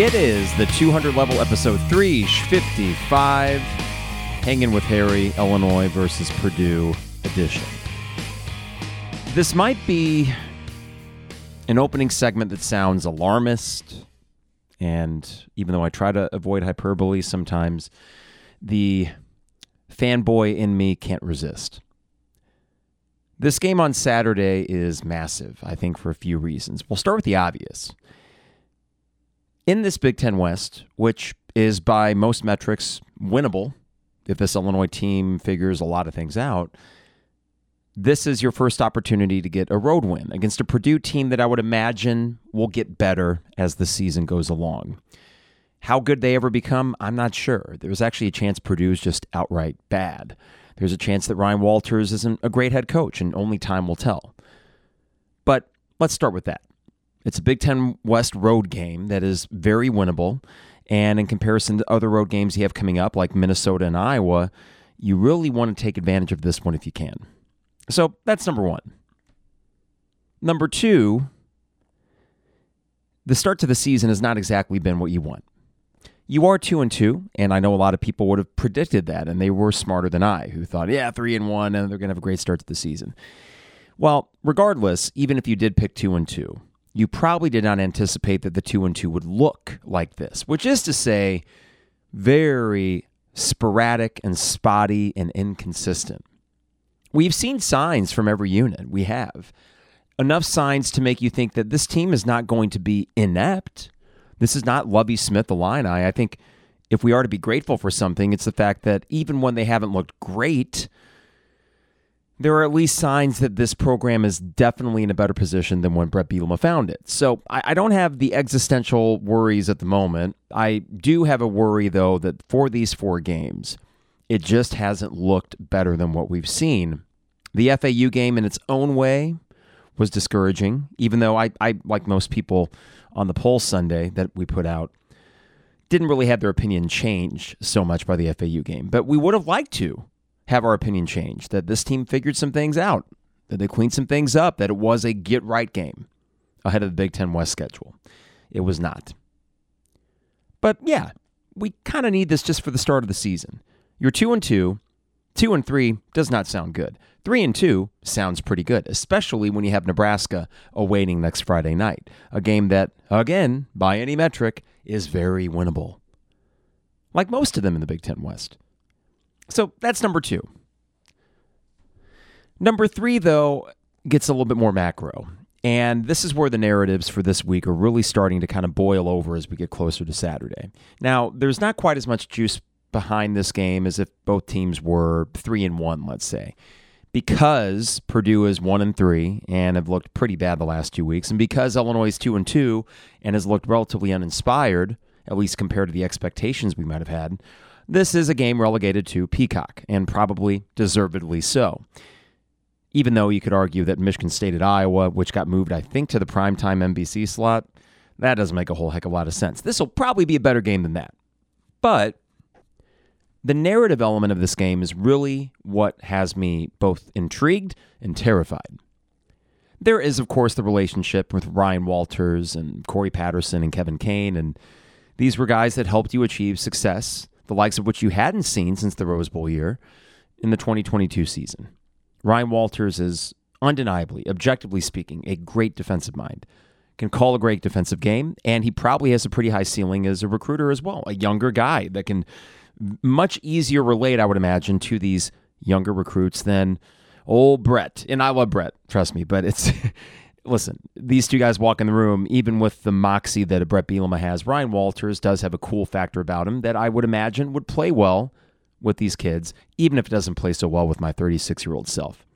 It is the 200 level episode 355, Hanging with Harry, Illinois versus Purdue edition. This might be an opening segment that sounds alarmist, and even though I try to avoid hyperbole sometimes, the fanboy in me can't resist. This game on Saturday is massive, I think, for a few reasons. We'll start with the obvious in this Big Ten West, which is by most metrics winnable, if this Illinois team figures a lot of things out, this is your first opportunity to get a road win against a Purdue team that I would imagine will get better as the season goes along. How good they ever become, I'm not sure. There's actually a chance Purdue is just outright bad. There's a chance that Ryan Walters isn't a great head coach, and only time will tell. But let's start with that. It's a Big Ten West road game that is very winnable. And in comparison to other road games you have coming up, like Minnesota and Iowa, you really want to take advantage of this one if you can. So that's number one. Number two, the start to the season has not exactly been what you want. You are two and two, and I know a lot of people would have predicted that, and they were smarter than I, who thought, yeah, three and one, and they're going to have a great start to the season. Well, regardless, even if you did pick two and two, you probably did not anticipate that the two and two would look like this, which is to say, very sporadic and spotty and inconsistent. We've seen signs from every unit. We have enough signs to make you think that this team is not going to be inept. This is not Lovie Smith Illini. I think if we are to be grateful for something, it's the fact that even when they haven't looked great, there are at least signs that this program is definitely in a better position than when Bret Bielema found it. So I, I, don't have the existential worries at the moment. I do have a worry, though, that for these four games, it just hasn't looked better than what we've seen. The FAU game, in its own way, was discouraging, even though I, I like most people on the poll Sunday that we put out, didn't really have their opinion change so much by the FAU game. But we would have liked to have our opinion change that this team figured some things out, that they cleaned some things up, that it was a get right game ahead of the Big Ten West schedule. It was not. But yeah, we kind of need this just for the start of the season. You're two and two. Two and three does not sound good. Three and two sounds pretty good, especially when you have Nebraska awaiting next Friday night. A game that, again, by any metric, is very winnable. Like most of them in the Big Ten West. So that's number two. Number three, though, gets a little bit more macro. And this is where the narratives for this week are really starting to kind of boil over as we get closer to Saturday. Now, there's not quite as much juice behind this game as if both teams were three and one, let's say. Because Purdue is one and three and have looked pretty bad the last two weeks, and because Illinois is two and two and has looked relatively uninspired, at least compared to the expectations we might have had, this is a game relegated to Peacock, and probably deservedly so. Even though you could argue that Michigan State at Iowa, which got moved, I think, to the primetime NBC slot, that doesn't make a whole heck of a lot of sense. This will probably be a better game than that. But the narrative element of this game is really what has me both intrigued and terrified. There is, of course, the relationship with Ryan Walters and Cory Patterson and Kevin Kane, and these were guys that helped you achieve success the likes of which you hadn't seen since the Rose Bowl year in the 2022 season. Ryan Walters is undeniably, objectively speaking, a great defensive mind. Can call a great defensive game, and he probably has a pretty high ceiling as a recruiter as well. A younger guy that can much easier relate, I would imagine, to these younger recruits than old Bret. And I love Bret, trust me, but it's listen, these two guys walk in the room, even with the moxie that a Bret Bielema has. Ryan Walters does have a cool factor about him that I would imagine would play well with these kids, even if it doesn't play so well with my 36 year old self.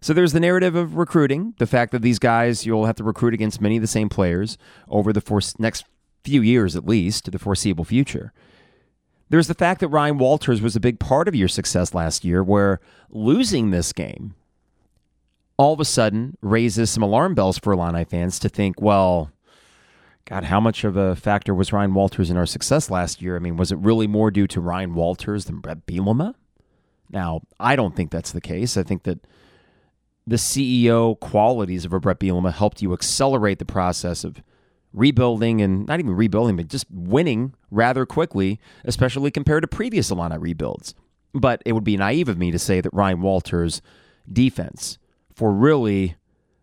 So there's the narrative of recruiting, the fact that these guys, you'll have to recruit against many of the same players over the for- next few years at least, to the foreseeable future. There's the fact that Ryan Walters was a big part of your success last year, where losing this game all of a sudden raises some alarm bells for Illini fans to think, well, God, how much of a factor was Ryan Walters in our success last year? I mean, was it really more due to Ryan Walters than Bret Bielema? Now, I don't think that's the case. I think that the CEO qualities of a Bret Bielema helped you accelerate the process of rebuilding and not even rebuilding, but just winning rather quickly, especially compared to previous Illini rebuilds. But it would be naive of me to say that Ryan Walters' defense for really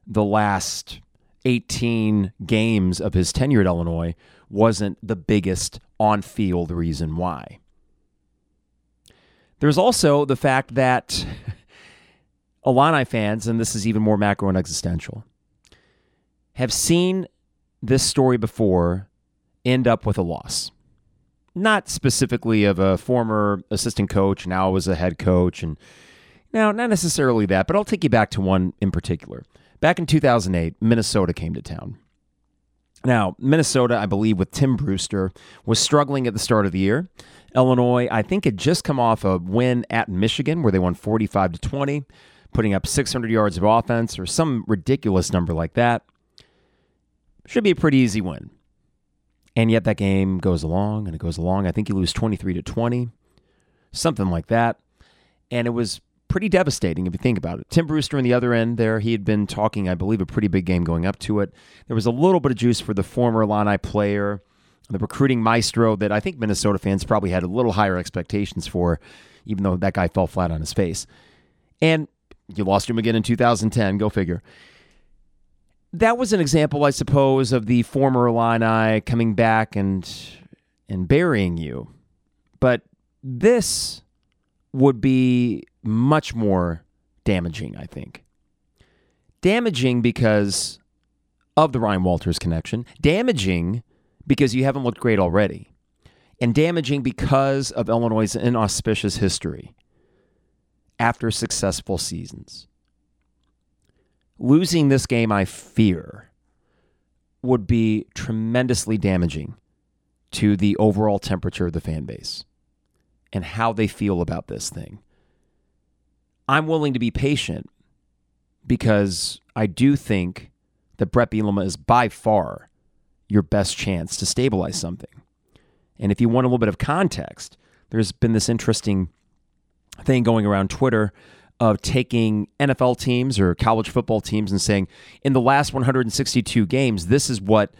the last 18 games of his tenure at Illinois wasn't the biggest on field reason why. There's also the fact that Illini fans, and this is even more macro and existential, have seen this story before end up with a loss. Not specifically of a former assistant coach, now was a head coach, and now not necessarily that, but I'll take you back to one in particular. Back in 2008, Minnesota came to town. Now, Minnesota, I believe, with Tim Brewster, was struggling at the start of the year. Illinois, I think, had just come off a win at Michigan where they won 45 to 20, putting up 600 yards of offense or some ridiculous number like that. Should be a pretty easy win. And yet that game goes along and it goes along. I think you lose 23 to 20, something like that. And it was pretty devastating if you think about it. Tim Brewster on the other end there, he had been talking, I believe, a pretty big game going up to it. There was a little bit of juice for the former Illini player, the recruiting maestro that I think Minnesota fans probably had a little higher expectations for, even though that guy fell flat on his face. And you lost him again in 2010, go figure. That was an example, I suppose, of the former Illini coming back and and burying you. But this would be much more damaging, I think. Damaging because of the Ryan Walters connection, damaging because you haven't looked great already, and damaging because of Illinois' inauspicious history after successful seasons. Losing this game, I fear, would be tremendously damaging to the overall temperature of the fan base and how they feel about this thing. I'm willing to be patient because I do think that Bret Bielema is by far your best chance to stabilize something. And if you want a little bit of context, there's been this interesting thing going around Twitter of taking NFL teams or college football teams and saying, in the last 162 games, this is what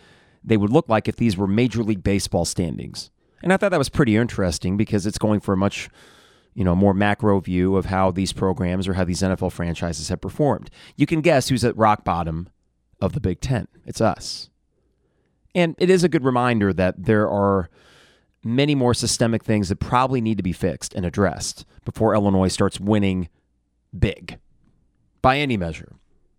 they would look like if these were Major League Baseball standings. And I thought that was pretty interesting because it's going for a much you know, more macro view of how these programs or how these NFL franchises have performed. You can guess who's at rock bottom of the Big Ten. It's us. And it is a good reminder that there are many more systemic things that probably need to be fixed and addressed before Illinois starts winning big by any measure.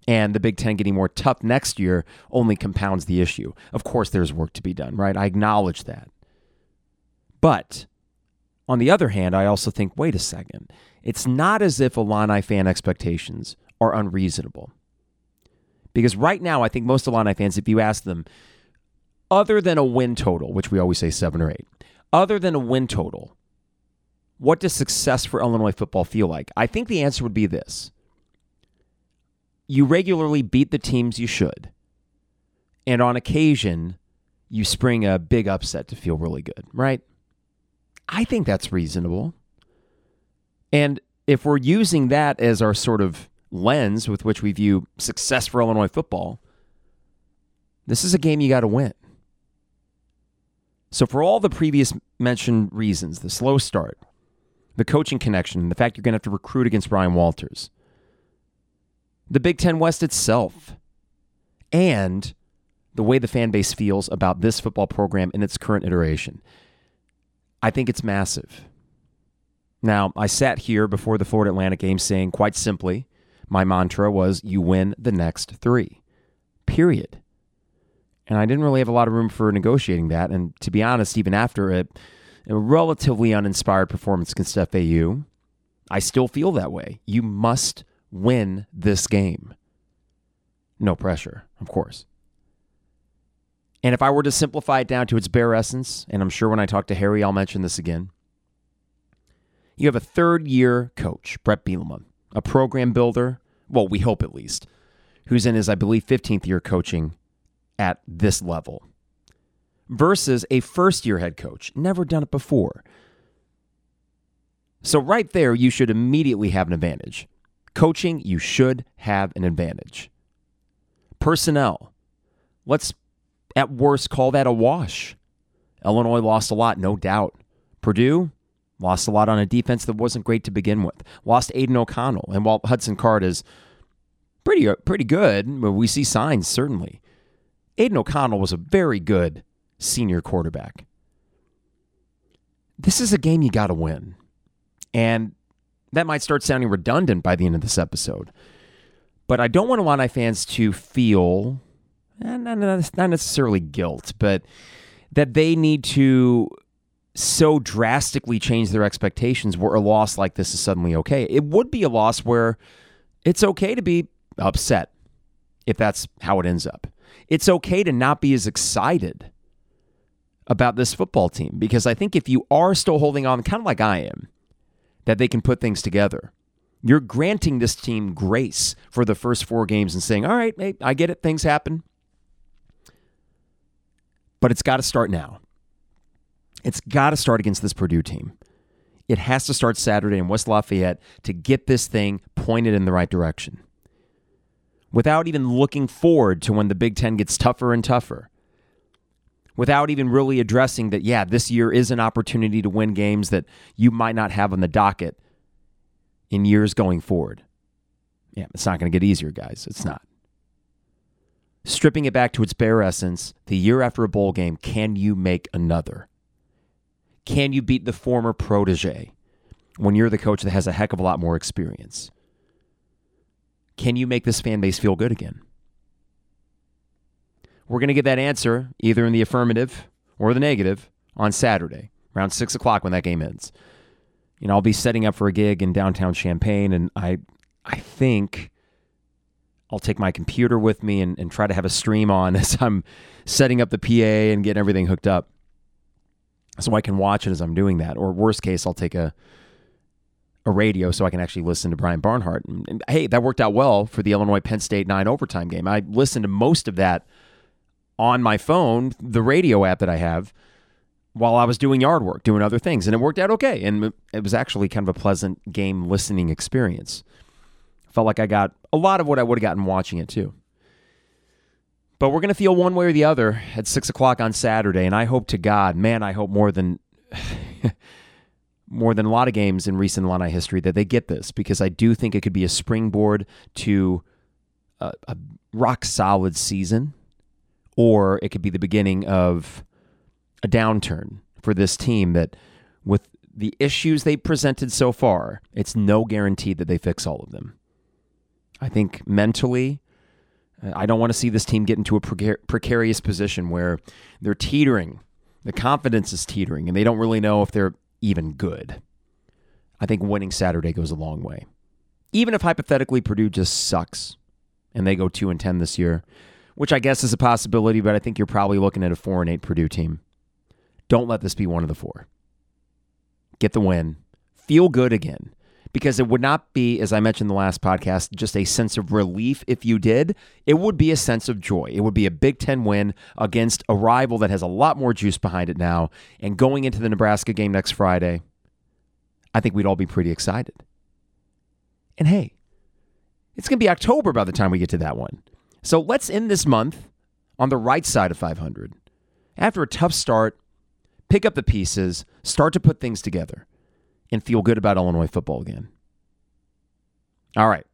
And the Big Ten getting more tough next year only compounds the issue. Of course, there's work to be done, right? I acknowledge that. But on the other hand, I also think wait a second. It's not as if Illini fan expectations are unreasonable. Because right now, I think most Illini fans, if you ask them, other than a win total, which we always say seven or eight, other than a win total, what does success for Illinois football feel like? I think the answer would be this you regularly beat the teams you should. And on occasion, you spring a big upset to feel really good, right? I think that's reasonable. And if we're using that as our sort of lens with which we view success for Illinois football, this is a game you got to win. So, for all the previous mentioned reasons, the slow start, the coaching connection, the fact you're going to have to recruit against Ryan Walters, the Big Ten West itself, and the way the fan base feels about this football program in its current iteration. I think it's massive. Now, I sat here before the Florida Atlantic game saying, quite simply, my mantra was you win the next three, period. And I didn't really have a lot of room for negotiating that. And to be honest, even after a, a relatively uninspired performance against FAU, I still feel that way. You must win this game. No pressure, of course. And if I were to simplify it down to its bare essence, and I'm sure when I talk to Harry, I'll mention this again, you have a third year coach, Bret Bielema, a program builder, well, we hope at least, who's in his, I believe, 15th year coaching at this level, versus a first year head coach, never done it before. So, right there, you should immediately have an advantage. Coaching, you should have an advantage. Personnel, let's At worst, call that a wash. Illinois lost a lot, no doubt. Purdue lost a lot on a defense that wasn't great to begin with. Lost Aidan O'Connell. And while Hudson Card is pretty, uh, pretty good, we see signs, certainly. Aidan O'Connell was a very good senior quarterback. This is a game you got to win. And that might start sounding redundant by the end of this episode. But I don't want Illini fans to feel, eh, not necessarily guilt, but that they need to so drastically change their expectations where a loss like this is suddenly okay. It would be a loss where it's okay to be upset if that's how it ends up. It's okay to not be as excited about this football team because I think if you are still holding on, kind of like I am, that they can put things together. You're granting this team grace for the first four games and saying, all right, I get it, things happen. But it's got to start now. It's got to start against this Purdue team. It has to start Saturday in West Lafayette to get this thing pointed in the right direction. Without even looking forward to when the Big Ten gets tougher and tougher without even really addressing that, yeah, this year is an opportunity to win games that you might not have on the docket in years going forward. Yeah, it's not going to get easier, guys. It's not. Stripping it back to its bare essence, the year after a bowl game, can you make another? Can you beat the former protege when you're the coach that has a heck of a lot more experience? Can you make this fan base feel good again? We're going to get that answer either in the affirmative or the negative on Saturday around six o'clock when that game ends. You know, I'll be setting up for a gig in downtown Champaign, and I, I think I'll take my computer with me and, and try to have a stream on as I'm setting up the PA and getting everything hooked up, so I can watch it as I'm doing that. Or worst case, I'll take a a radio so I can actually listen to Brian Barnhart. And, and hey, that worked out well for the Illinois Penn State nine overtime game. I listened to most of that on my phone, the radio app that I have, while I was doing yard work, doing other things. And it worked out okay. And it was actually kind of a pleasant game listening experience. Felt like I got a lot of what I would have gotten watching it too. But we're going to feel one way or the other at six o'clock on Saturday. And I hope to God, man, I hope more than. more than a lot of games in recent Illini history that they get this because I do think it could be a springboard to a, a rock solid season or it could be the beginning of a downturn for this team that with the issues they presented so far, it's no guarantee that they fix all of them. I think mentally, uh, I don't want to see this team get into a precar- precarious position where they're teetering. The confidence is teetering, and they don't really know if they're even good. I think winning Saturday goes a long way. Even if hypothetically Purdue just sucks and they go 2 and 10 this year, which I guess is a possibility, but I think you're probably looking at a four and eight Purdue team. Don't let this be one of the four. Get the win. Feel good again. Because it would not be, as I mentioned in the last podcast, just a sense of relief if you did. It would be a sense of joy. It would be a Big Ten win against a rival that has a lot more juice behind it now. And going into the Nebraska game next Friday, I think we'd all be pretty excited. And hey, it's going to be October by the time we get to that one. So let's end this month on the right side of 500. After a tough start, pick up the pieces, start to put things together, and feel good about Illinois football again. All right.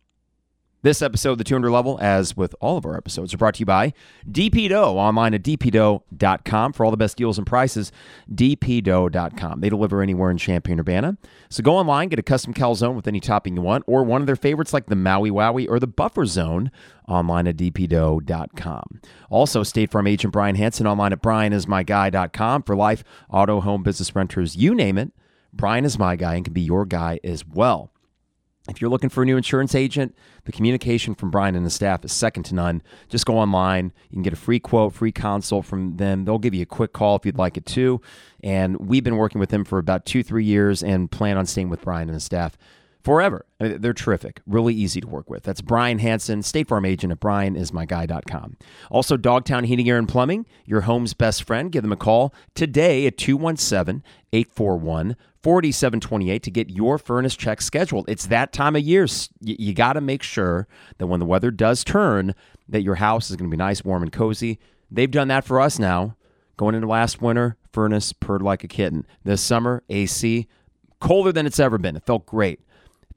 This episode of the 200 level, as with all of our episodes, are brought to you by DP Dough online at dpdough.com for all the best deals and prices. dpdough.com. They deliver anywhere in Champaign Urbana. So go online, get a custom calzone with any topping you want, or one of their favorites like the Maui Wowie or the Buffer Zone online at dpdough.com. Also, State Farm agent Brian Hanson online at brianismyguy.com for life, auto, home, business renters, you name it. Brian is my guy and can be your guy as well. If you're looking for a new insurance agent, the communication from Brian and the staff is second to none. Just go online. You can get a free quote, free consult from them. They'll give you a quick call if you'd like it too. And we've been working with them for about two, three years and plan on staying with Brian and the staff forever. I mean, they're terrific, really easy to work with. That's Brian Hanson, State Farm agent at brianismyguy.com. Also, Dogtown Heating, Air, and Plumbing, your home's best friend. Give them a call today at 217 841 4728 to get your furnace check scheduled. It's that time of year. You, got to make sure that when the weather does turn, that your house is going to be nice, warm, and cozy. They've done that for us now. Going into last winter, furnace purred like a kitten. This summer, AC, colder than it's ever been. It felt great.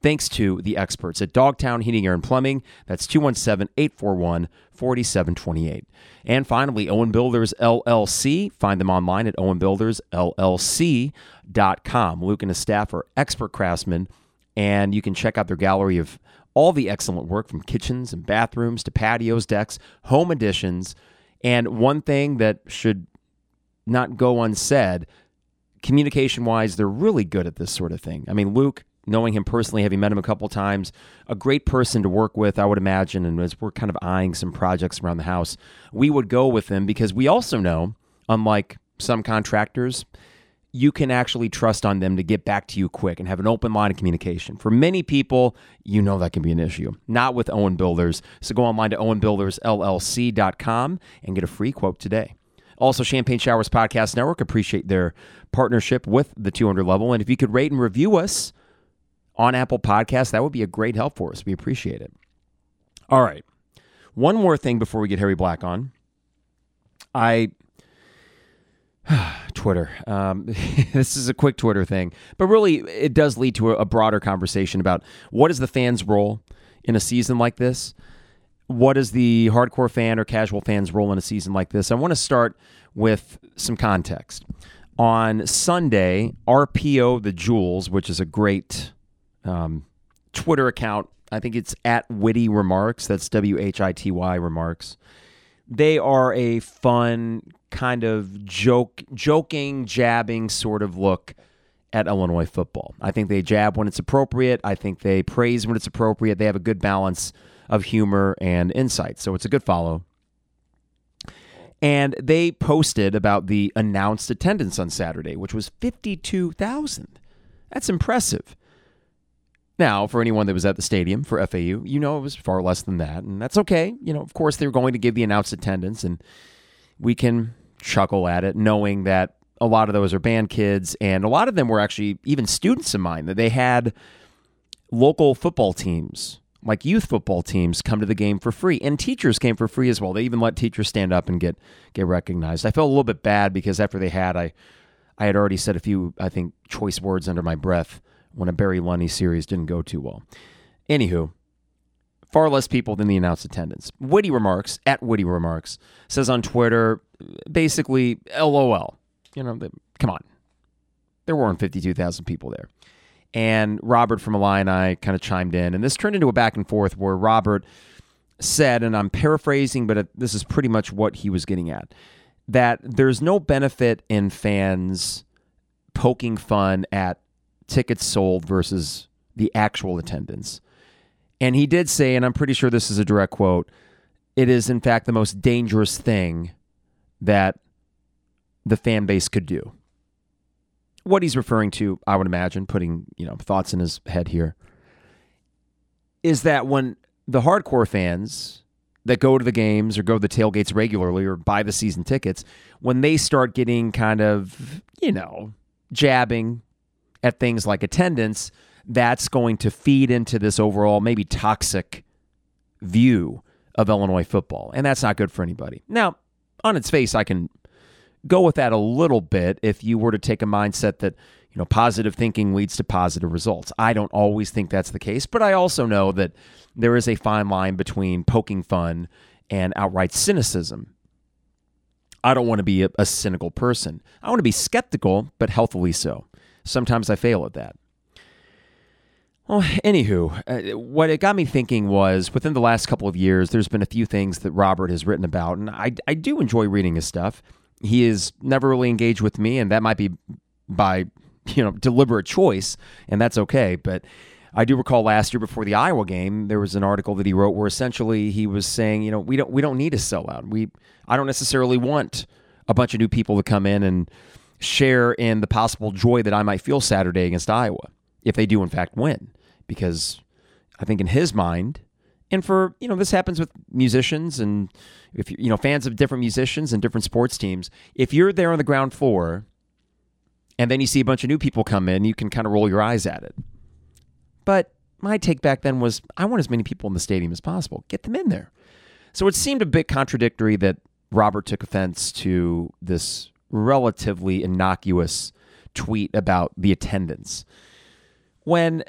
Thanks to the experts at Dogtown Heating, Air, and Plumbing. That's 217 841 4728. And finally, Owen Builders LLC. Find them online at owenbuildersllc.com. Luke and his staff are expert craftsmen, and you can check out their gallery of all the excellent work from kitchens and bathrooms to patios, decks, home additions. And one thing that should not go unsaid, communication wise, they're really good at this sort of thing. I mean, Luke, knowing him personally, having met him a couple times, a great person to work with, I would imagine. And as we're kind of eyeing some projects around the house, we would go with him because we also know, unlike some contractors, you can actually trust on them to get back to you quick and have an open line of communication. For many people, you know that can be an issue. Not with Owen Builders. So go online to owenbuildersllc.com and get a free quote today. Also, Champagne Showers Podcast Network appreciate their partnership with the 200 level. And if you could rate and review us on Apple Podcasts, that would be a great help for us. We appreciate it. All right. One more thing before we get Harry Black on. I Twitter. Um, this is a quick Twitter thing, but really, it does lead to a, a, broader conversation about what is the fan's role in a season like this. What is the hardcore fan or casual fan's role in a season like this? I want to start with some context. On Sunday, RPO the Jewels, which is a great um, Twitter account, I think it's at Witty Remarks. That's W H I T Y Remarks they are a fun kind of joke, joking, jabbing sort of look at Illinois football. I think they jab when it's appropriate. I think they praise when it's appropriate. They have a good balance of humor and insight. So it's a good follow. And they posted about the announced attendance on Saturday, which was 52,000. That's impressive. Now, for anyone that was at the stadium for FAU, you know it was far less than that, and that's okay. You know, of course, they're going to give the announced attendance, and we can chuckle at it, knowing that a lot of those are band kids, and a lot of them were actually even students of mine. That they had local football teams, like youth football teams, come to the game for free, and teachers came for free as well. They even let teachers stand up and get get recognized. I felt a little bit bad because after they had, I I had already said a few, I think, choice words under my breath when a Barry Lunney series didn't go too well. Anywho, far less people than the announced attendance. Witty Remarks, at Witty Remarks, says on Twitter, basically, LOL. You know, come on. There weren't 52,000 people there. And Robert from Illini kind of chimed in, and this turned into a back and forth where Robert said, and I'm paraphrasing, but this is pretty much what he was getting at, that there's no benefit in fans poking fun at tickets sold versus the actual attendance. And he did say, and I'm pretty sure this is a direct quote, it is in fact the most dangerous thing that the fan base could do. What he's referring to, I would imagine, putting, you know, thoughts in his head here, is that when the hardcore fans that go to the games or go to the tailgates regularly or buy the season tickets, when they start getting kind of, you know, jabbing, at things like attendance, that's going to feed into this overall maybe toxic view of Illinois football. And that's not good for anybody. Now, on its face, I can go with that a little bit if you were to take a mindset that, you know, positive thinking leads to positive results. I don't always think that's the case, but I also know that there is a fine line between poking fun and outright cynicism. I don't want to be a, a cynical person. I want to be skeptical, but healthily so. Sometimes I fail at that. Well, anywho, uh, what it got me thinking was within the last couple of years, there's been a few things that Robert has written about, and I, I do enjoy reading his stuff. He is never really engaged with me, and that might be by you know deliberate choice, and that's okay. But I do recall last year before the Iowa game, there was an article that he wrote where essentially he was saying, you know, we don't we don't need a sellout. We I don't necessarily want a bunch of new people to come in and share in the possible joy that I might feel Saturday against Iowa if they do in fact win. Because I think in his mind, and for you know this happens with musicians and if you know fans of different musicians and different sports teams, if you're there on the ground floor and then you see a bunch of new people come in, you can kind of roll your eyes at it. But my take back then was I want as many people in the stadium as possible. Get them in there. So it seemed a bit contradictory that Robert took offense to this relatively innocuous tweet about the attendance. When,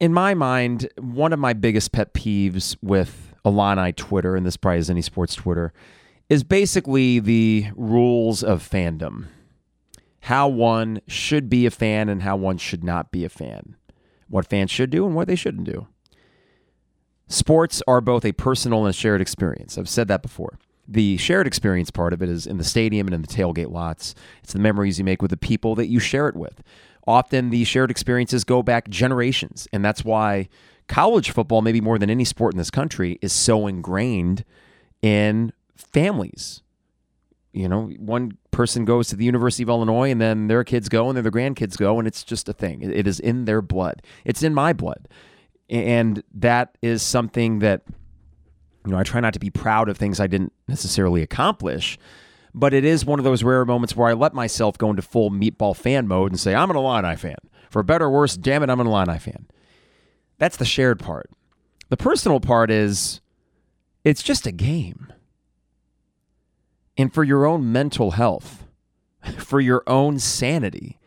in my mind, one of my biggest pet peeves with Illini Twitter, and this probably is any sports Twitter, is basically the rules of fandom. How one should be a fan and how one should not be a fan. What fans should do and what they shouldn't do. Sports are both a personal and shared experience. I've said that before. The shared experience part of it is in the stadium and in the tailgate lots. It's the memories you make with the people that you share it with. Often the shared experiences go back generations, and that's why college football, maybe more than any sport in this country, is so ingrained in families. You know, one person goes to the University of Illinois and then their kids go and then their grandkids go, and it's just a thing. It is in their blood. It's in my blood. And that is something that you know, I try not to be proud of things I didn't necessarily accomplish, but it is one of those rare moments where I let myself go into full meatball fan mode and say, I'm an Illini fan. For better or worse, damn it, I'm an Illini fan. That's the shared part. The personal part is it's just a game. And for your own mental health, for your own sanity,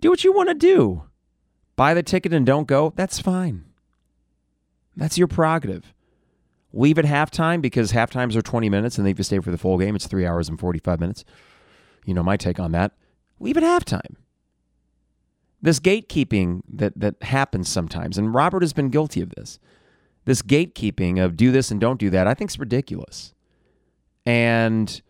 do what you want to do. Buy the ticket and don't go, that's fine. That's your prerogative leave at halftime because half times are 20 minutes and have to stay for the full game. It's three hours and 45 minutes. You know my take on that. Leave at halftime. This gatekeeping that, that happens sometimes, and Robert has been guilty of this. This gatekeeping of do this and don't do that, I think is ridiculous. And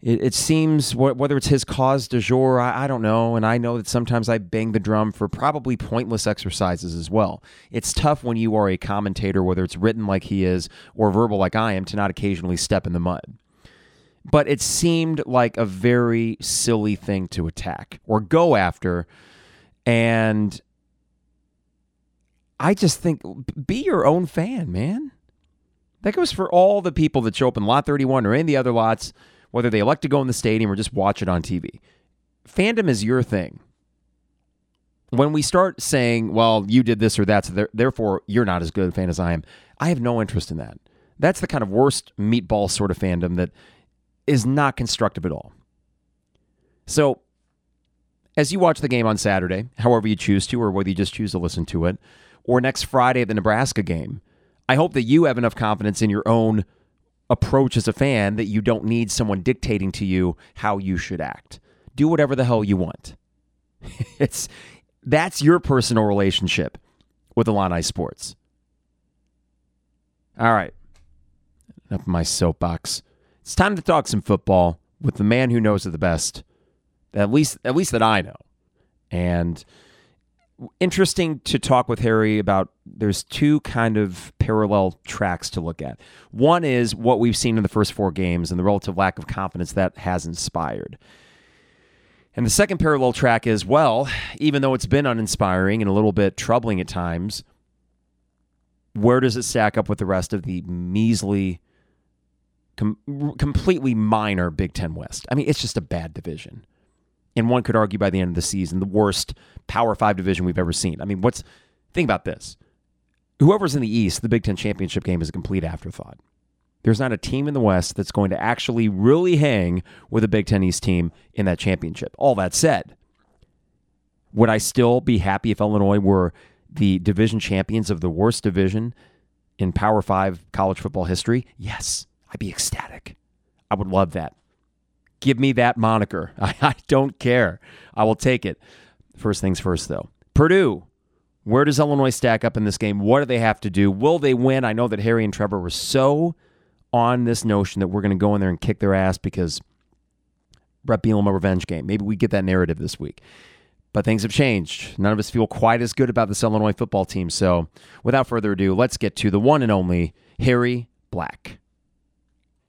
it, it seems whether it's his cause du jour, I, I don't know. And I know that sometimes I bang the drum for probably pointless exercises as well. It's tough when you are a commentator, whether it's written like he is or verbal like I am, to not occasionally step in the mud. But it seemed like a very silly thing to attack or go after. And I just think be your own fan, man. That goes for all the people that show up in lot 31 or of the other lots whether they elect to go in the stadium or just watch it on TV. Fandom is your thing. When we start saying, well, you did this or that, so therefore you're not as good a fan as I am, I have no interest in that. That's the kind of worst meatball sort of fandom that is not constructive at all. So, as you watch the game on Saturday, however you choose to, or whether you just choose to listen to it, or next Friday the Nebraska game, I hope that you have enough confidence in your own approach as a fan that you don't need someone dictating to you how you should act. Do whatever the hell you want. it's that's your personal relationship with Illini sports. All right. Enough of my soapbox. It's time to talk some football with the man who knows it the best. At least at least that I know. And interesting to talk with Harry about there's two kind of parallel tracks to look at. One is what we've seen in the first four games and the relative lack of confidence that has inspired. And the second parallel track is well, even though it's been uninspiring and a little bit troubling at times, where does it stack up with the rest of the measly, com- completely minor Big Ten West? I mean, it's just a bad division and one could argue by the end of the season, the worst Power Five division we've ever seen. I mean, what's think about this? Whoever's in the East, the Big Ten championship game is a complete afterthought. There's not a team in the West that's going to actually really hang with a Big Ten East team in that championship. All that said, would I still be happy if Illinois were the division champions of the worst division in Power Five college football history? Yes, I'd be ecstatic. I would love that. Give me that moniker. I, I don't care. I will take it. First things first, though. Purdue. Where does Illinois stack up in this game? What do they have to do? Will they win? I know that Harry and Trevor were so on this notion that we're going to go in there and kick their ass because Bret Bielema revenge game. Maybe we get that narrative this week. But things have changed. None of us feel quite as good about this Illinois football team. So, without further ado, let's get to the one and only Harry Black.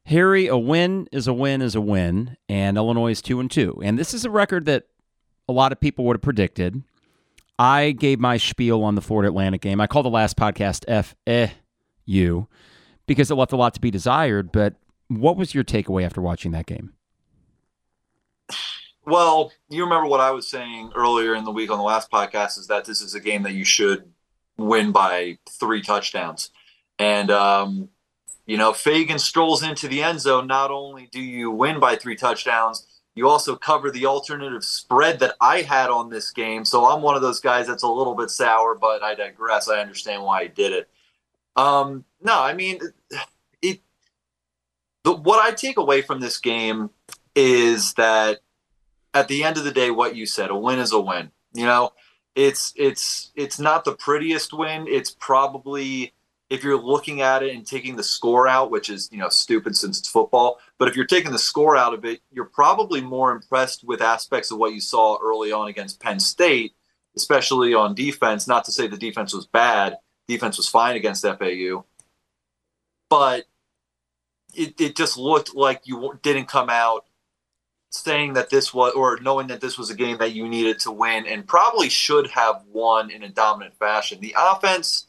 Harry, a win is a win is a win, and Illinois is two and two. And this is a record that a lot of people would have predicted. I gave my spiel on the Florida Atlantic game. I called the last podcast F eh you because it left a lot to be desired. But what was your takeaway after watching that game? Well, you remember what I was saying earlier in the week on the last podcast is that this is a game that you should win by three touchdowns. And um, You know, Feagin strolls into the end zone. Not only do you win by three touchdowns, you also cover the alternative spread that I had on this game. So I'm one of those guys that's a little bit sour, but I digress. I understand why he did it. Um, no, I mean, it. The, what I take away from this game is that at the end of the day, what you said, a win is a win. You know, it's it's it's not the prettiest win. It's probably if you're looking at it and taking the score out, which is you know stupid since it's football, but if you're taking the score out of it, you're probably more impressed with aspects of what you saw early on against Penn State, especially on defense. Not to say the defense was bad, defense was fine against FAU, but it, it just looked like you didn't come out saying that this was or knowing that this was a game that you needed to win and probably should have won in a dominant fashion. The offense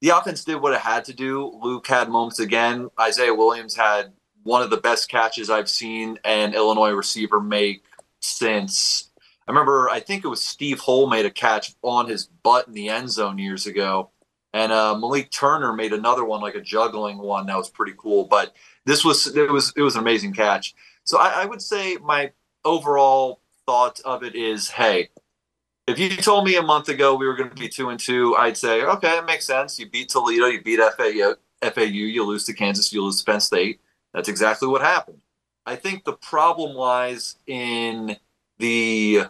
the offense did what it had to do. Luke had moments again. Isaiah Williams had one of the best catches I've seen an Illinois receiver make since I remember I think it was Steve Hull made a catch on his butt in the end zone years ago. And uh, Malik Turner made another one, like a juggling one, that was pretty cool. But this was it was it was an amazing catch. So I, I would say my overall thought of it is, hey, if you told me a month ago we were going to be two and two, I'd say, okay, it makes sense. You beat Toledo, you beat FAU, FAU, you lose to Kansas, you lose to Penn State. That's exactly what happened. I think the problem lies in the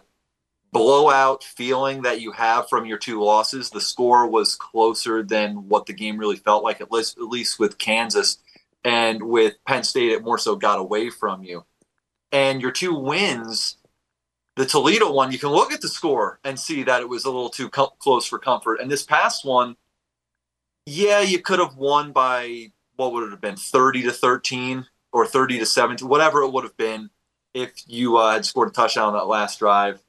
blowout feeling that you have from your two losses. The score was closer than what the game really felt like, at least, at least with Kansas. And with Penn State, it more so got away from you. And your two wins the Toledo one, you can look at the score and see that it was a little too co- close for comfort. And this past one, yeah, you could have won by what would it have been, thirty to thirteen or thirty to seventeen, whatever it would have been if you uh, had scored a touchdown on that last drive.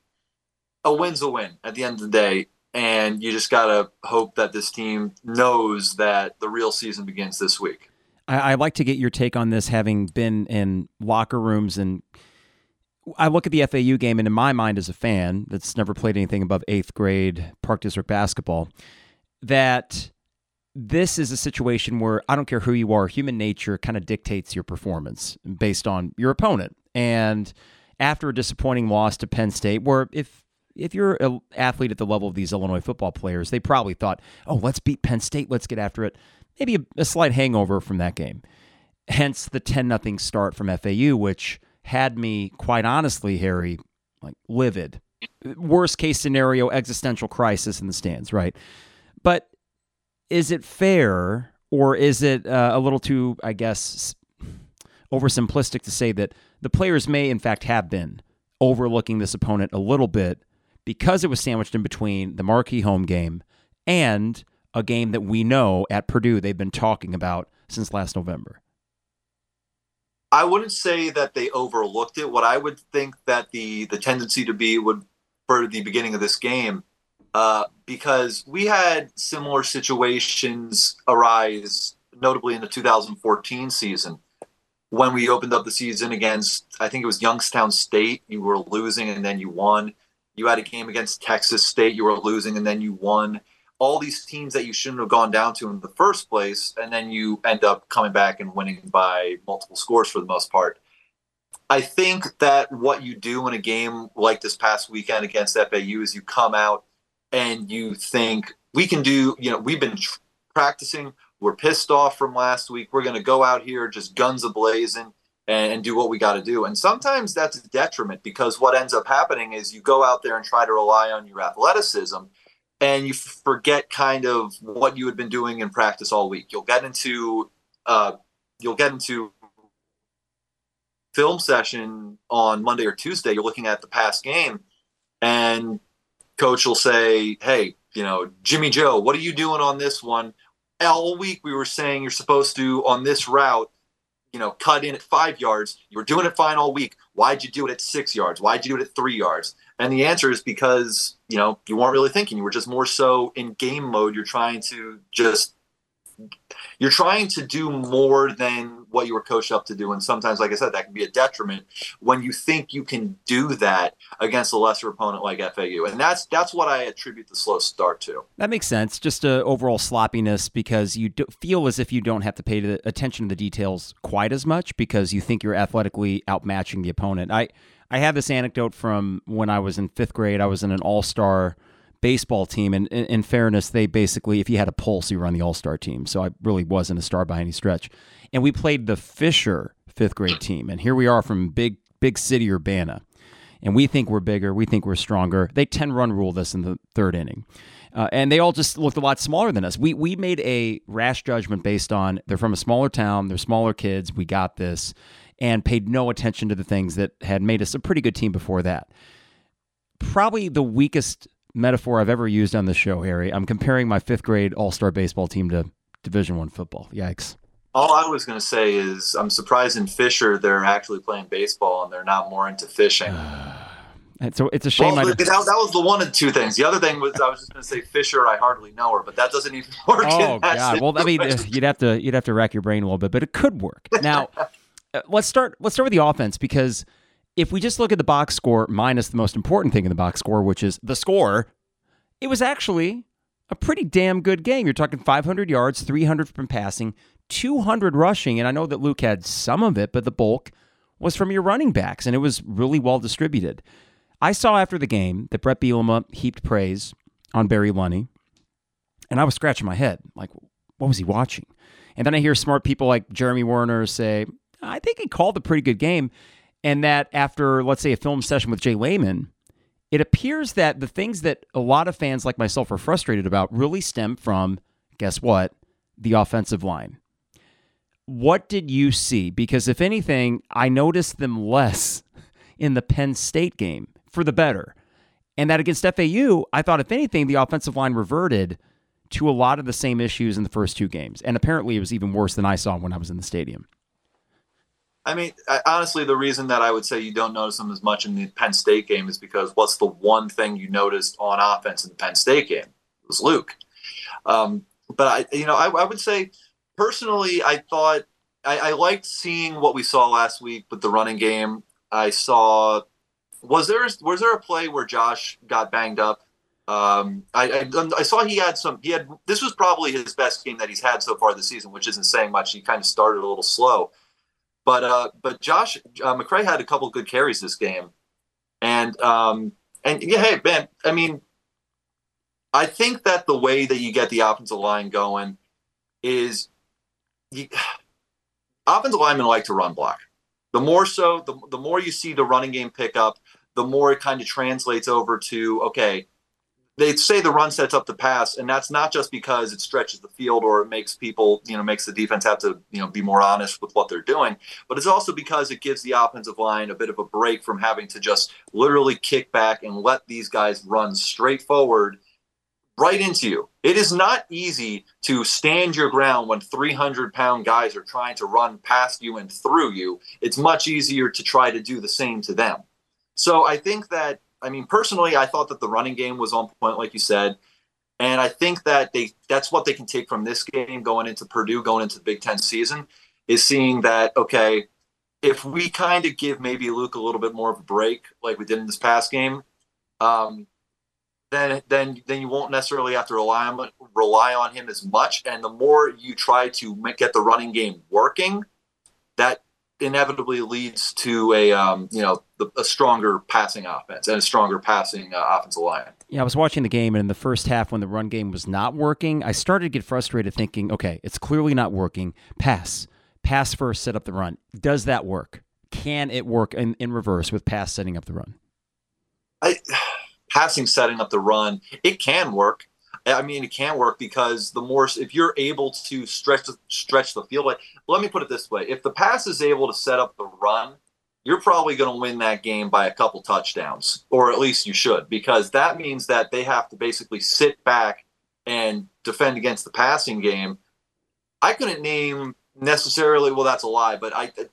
A win's a win at the end of the day, and you just gotta hope that this team knows that the real season begins this week. I, I'd like to get your take on this, having been in locker rooms and I look at the FAU game, and in my mind, as a fan that's never played anything above eighth grade Park District basketball, that this is a situation where I don't care who you are, human nature kind of dictates your performance based on your opponent. And after a disappointing loss to Penn State, where if if you're an athlete at the level of these Illinois football players, they probably thought, "Oh, let's beat Penn State, let's get after it." Maybe a, a slight hangover from that game. Hence the ten nothing start from FAU, which had me quite honestly, Harry, like livid. Worst case scenario, existential crisis in the stands, right? But is it fair or is it uh, a little too, I guess, oversimplistic to say that the players may, in fact, have been overlooking this opponent a little bit because it was sandwiched in between the marquee home game and a game that we know at Purdue they've been talking about since last November? I wouldn't say that they overlooked it. What I would think that the the tendency to be would for the beginning of this game, uh, because we had similar situations arise, notably in the 2014 season, when we opened up the season against I think it was Youngstown State. You were losing and then you won. You had a game against Texas State. You were losing and then you won all these teams that you shouldn't have gone down to in the first place, and then you end up coming back and winning by multiple scores for the most part. I think that what you do in a game like this past weekend against FAU is you come out and you think we can do, you know, we've been tr- practicing, we're pissed off from last week, we're going to go out here just guns ablazing and, and do what we got to do. And sometimes that's a detriment because what ends up happening is you go out there and try to rely on your athleticism and you forget kind of what you had been doing in practice all week. You'll get into uh, you'll get into film session on Monday or Tuesday. You're looking at the past game, and coach will say, "Hey, you know, Jimmy Joe, what are you doing on this one?" All week we were saying you're supposed to on this route, you know, cut in at five yards. You were doing it fine all week. Why'd you do it at six yards? Why'd you do it at three yards? And the answer is because, you know, you weren't really thinking. You were just more so in game mode. You're trying to just you're trying to do more than what you were coached up to do and sometimes like i said that can be a detriment when you think you can do that against a lesser opponent like fau and that's that's what i attribute the slow start to. That makes sense. Just a overall sloppiness because you feel as if you don't have to pay the attention to the details quite as much because you think you're athletically outmatching the opponent. I i have this anecdote from when i was in fifth grade. I was in an all-star baseball team. And in, fairness, they basically, if you had a pulse, you were on the all star team. So I really wasn't a star by any stretch. And we played the Fisher fifth grade team. And here we are from big, big city Urbana. And we think we're bigger. We think we're stronger. They 10 run rule this in the third inning. Uh, and they all just looked a lot smaller than us. We we made a rash judgment based on they're from a smaller town, they're smaller kids. We got this, and paid no attention to the things that had made us a pretty good team before that. Probably the weakest metaphor I've ever used on the show, Harry. I'm comparing my fifth grade All Star baseball team to Division One football. Yikes! All I was going to say is I'm surprised in Fisher they're actually playing baseball and they're not more into fishing. so it's a shame. Well, that, that, was the one of two things. The other thing was I was just going to say Fisher. I hardly know her, but that doesn't even work. Oh God! Well, I mean, you'd have to you'd have to rack your brain a little bit, but it could work. Now, uh, let's start. Let's start with the offense because if we just look at the box score minus the most important thing in the box score, which is the score, it was actually a pretty damn good game. You're talking 500 yards, 300 from passing, 200 rushing. And I know that Luke had some of it, but the bulk was from your running backs, and it was really well distributed. I saw after the game that Bret Bielema heaped praise on Barry Lunney, and I was scratching my head. Like, what was he watching? And then I hear smart people like Jeremy Werner say, I think he called a pretty good game and that after, let's say, a film session with Jay Leman, it appears that the things that a lot of fans like myself are frustrated about really stem from, guess what, the offensive line. What did you see? Because if anything, I noticed them less in the Penn State game for the better. And that against FAU, I thought, if anything, the offensive line reverted to a lot of the same issues in the first two games. And apparently, it was even worse than I saw when I was in the stadium. I mean, I, honestly, the reason that I would say you don't notice them as much in the Penn State game is because what's the one thing you noticed on offense in the Penn State game? It was Luke. Um, but I, you know, I, I, would say personally, I thought I, I liked seeing what we saw last week with the running game. I saw was there was there a play where Josh got banged up? Um, I, I, I saw he had some. He had this was probably his best game that he's had so far this season, which isn't saying much. He kind of started a little slow. But uh, but Josh uh, McCray had a couple good carries this game, and um, and yeah, hey man, I mean, I think that the way that you get the offensive line going is, you, offensive linemen like to run block. The more so, the the more you see the running game pick up, the more it kind of translates over to okay, they say the run sets up the pass, and that's not just because it stretches the field or it makes people, you know, makes the defense have to, you know, be more honest with what they're doing, but it's also because it gives the offensive line a bit of a break from having to just literally kick back and let these guys run straight forward right into you. It is not easy to stand your ground when 300 pound guys are trying to run past you and through you. It's much easier to try to do the same to them. So I think that I mean, personally, I thought that the running game was on point, like you said, and I think that they that's what they can take from this game going into Purdue, going into the Big Ten season, is seeing that okay, if we kind of give maybe Luke a little bit more of a break, like we did in this past game, um, then then then you won't necessarily have to rely on rely on him as much, and the more you try to get the running game working, that inevitably leads to a um, you know a stronger passing offense and a stronger passing uh, offensive line. Yeah, I was watching the game, and in the first half, when the run game was not working, I started to get frustrated, thinking, "Okay, it's clearly not working. Pass, pass first, set up the run. Does that work? Can it work in, in reverse with pass setting up the run?" I, passing setting up the run, it can work. I mean, it can work because the more if you're able to stretch stretch the field. Like, let me put it this way: if the pass is able to set up the run, you're probably going to win that game by a couple touchdowns, or at least you should, because that means that they have to basically sit back and defend against the passing game. I couldn't name necessarily. Well, that's a lie, but I uh,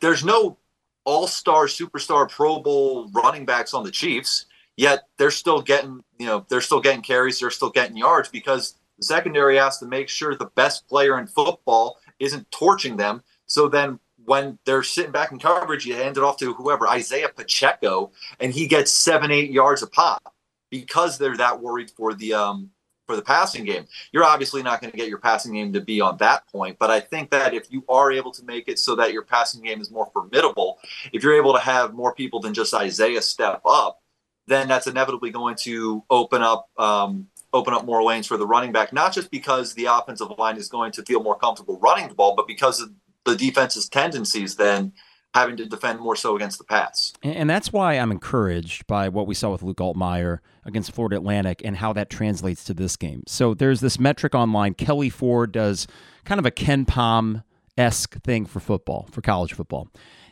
there's no all-star, superstar, Pro Bowl running backs on the Chiefs yet they're still getting you know they're still getting carries they're still getting yards because The secondary has to make sure the best player in football isn't torching them. So then when they're sitting back in coverage, you hand it off to whoever, Isaiah Pacheco, and he gets seven, eight yards a pop because they're that worried for the um, for the passing game. You're obviously not going to get your passing game to be on that point, but I think that if you are able to make it so that your passing game is more formidable, if you're able to have more people than just Isaiah step up, then that's inevitably going to open up um, open up more lanes for the running back. Not just because the offensive line is going to feel more comfortable running the ball, but because of the defense's tendencies then having to defend more so against the pass. And that's why I'm encouraged by what we saw with Luke Altmyer against Florida Atlantic and how that translates to this game. So there's this metric online. Kelley Ford does kind of a KenPom esque thing for football, for college football.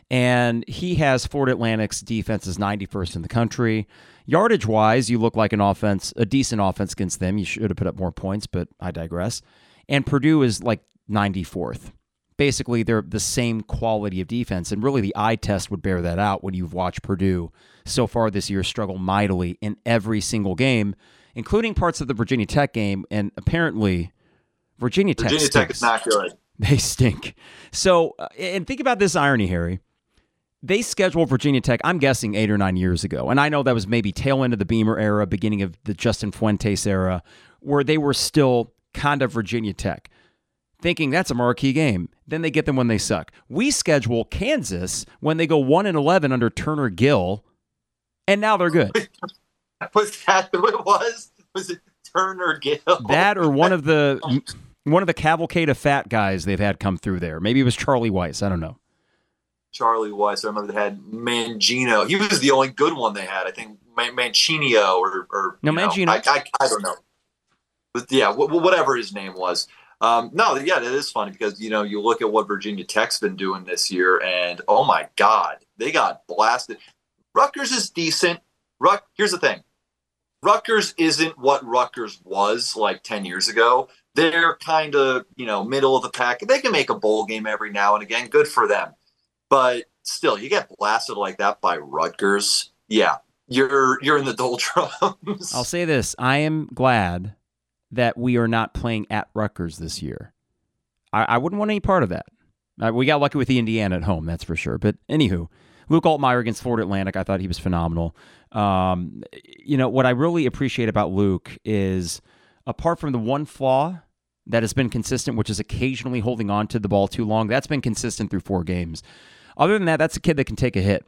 And he has Ford Atlantic's defense is 91st in the country. Yardage wise, you look like an offense, a decent offense against them. You should have put up more points, but I digress. And Purdue is like 94th basically they're the same quality of defense. And really, the eye test would bear that out when you've watched Purdue so far this year struggle mightily in every single game, including parts of the Virginia Tech game. And apparently, Virginia Tech Virginia Tech is not good. They stink. So, uh, and think about this irony, Harry. They scheduled Virginia Tech, I'm guessing, eight or nine years ago. And I know that was maybe tail end of the Beamer era, beginning of the Justin Fuentes era, where they were still kind of Virginia Tech thinking that's a marquee game. Then they get them when they suck. We schedule Kansas when they go 1 and 11 under Turner Gill, and now they're good. was that who it was? Was it Turner Gill? That or one of the one of the cavalcade of fat guys they've had come through there. Maybe it was Charlie Weis. I don't know. Charlie Weis. I remember they had Mangino. He was the only good one they had. I think Manchinio or, or no Mangino. I, I, I, don't know. But yeah, whatever his name was. Um, no, yeah, it is funny because you know you look at what Virginia Tech's been doing this year, and oh my God, they got blasted. Rutgers is decent. Ruck. Here's the thing: Rutgers isn't what Rutgers was like ten years ago. They're kind of you know middle of the pack. They can make a bowl game every now and again. Good for them, but still, you get blasted like that by Rutgers. Yeah, you're you're in the doldrums. I'll say this: I am glad that we are not playing at Rutgers this year. I, I wouldn't want any part of that. Uh, we got lucky with the Indiana at home, that's for sure. But anywho, Luke Altmyer against Florida Atlantic, I thought he was phenomenal. Um, you know, what I really appreciate about Luke is apart from the one flaw that has been consistent, which is occasionally holding on to the ball too long, that's been consistent through four games. Other than that, that's a kid that can take a hit.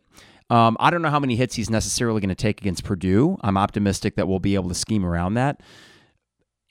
Um, I don't know how many hits he's necessarily going to take against Purdue. I'm optimistic that we'll be able to scheme around that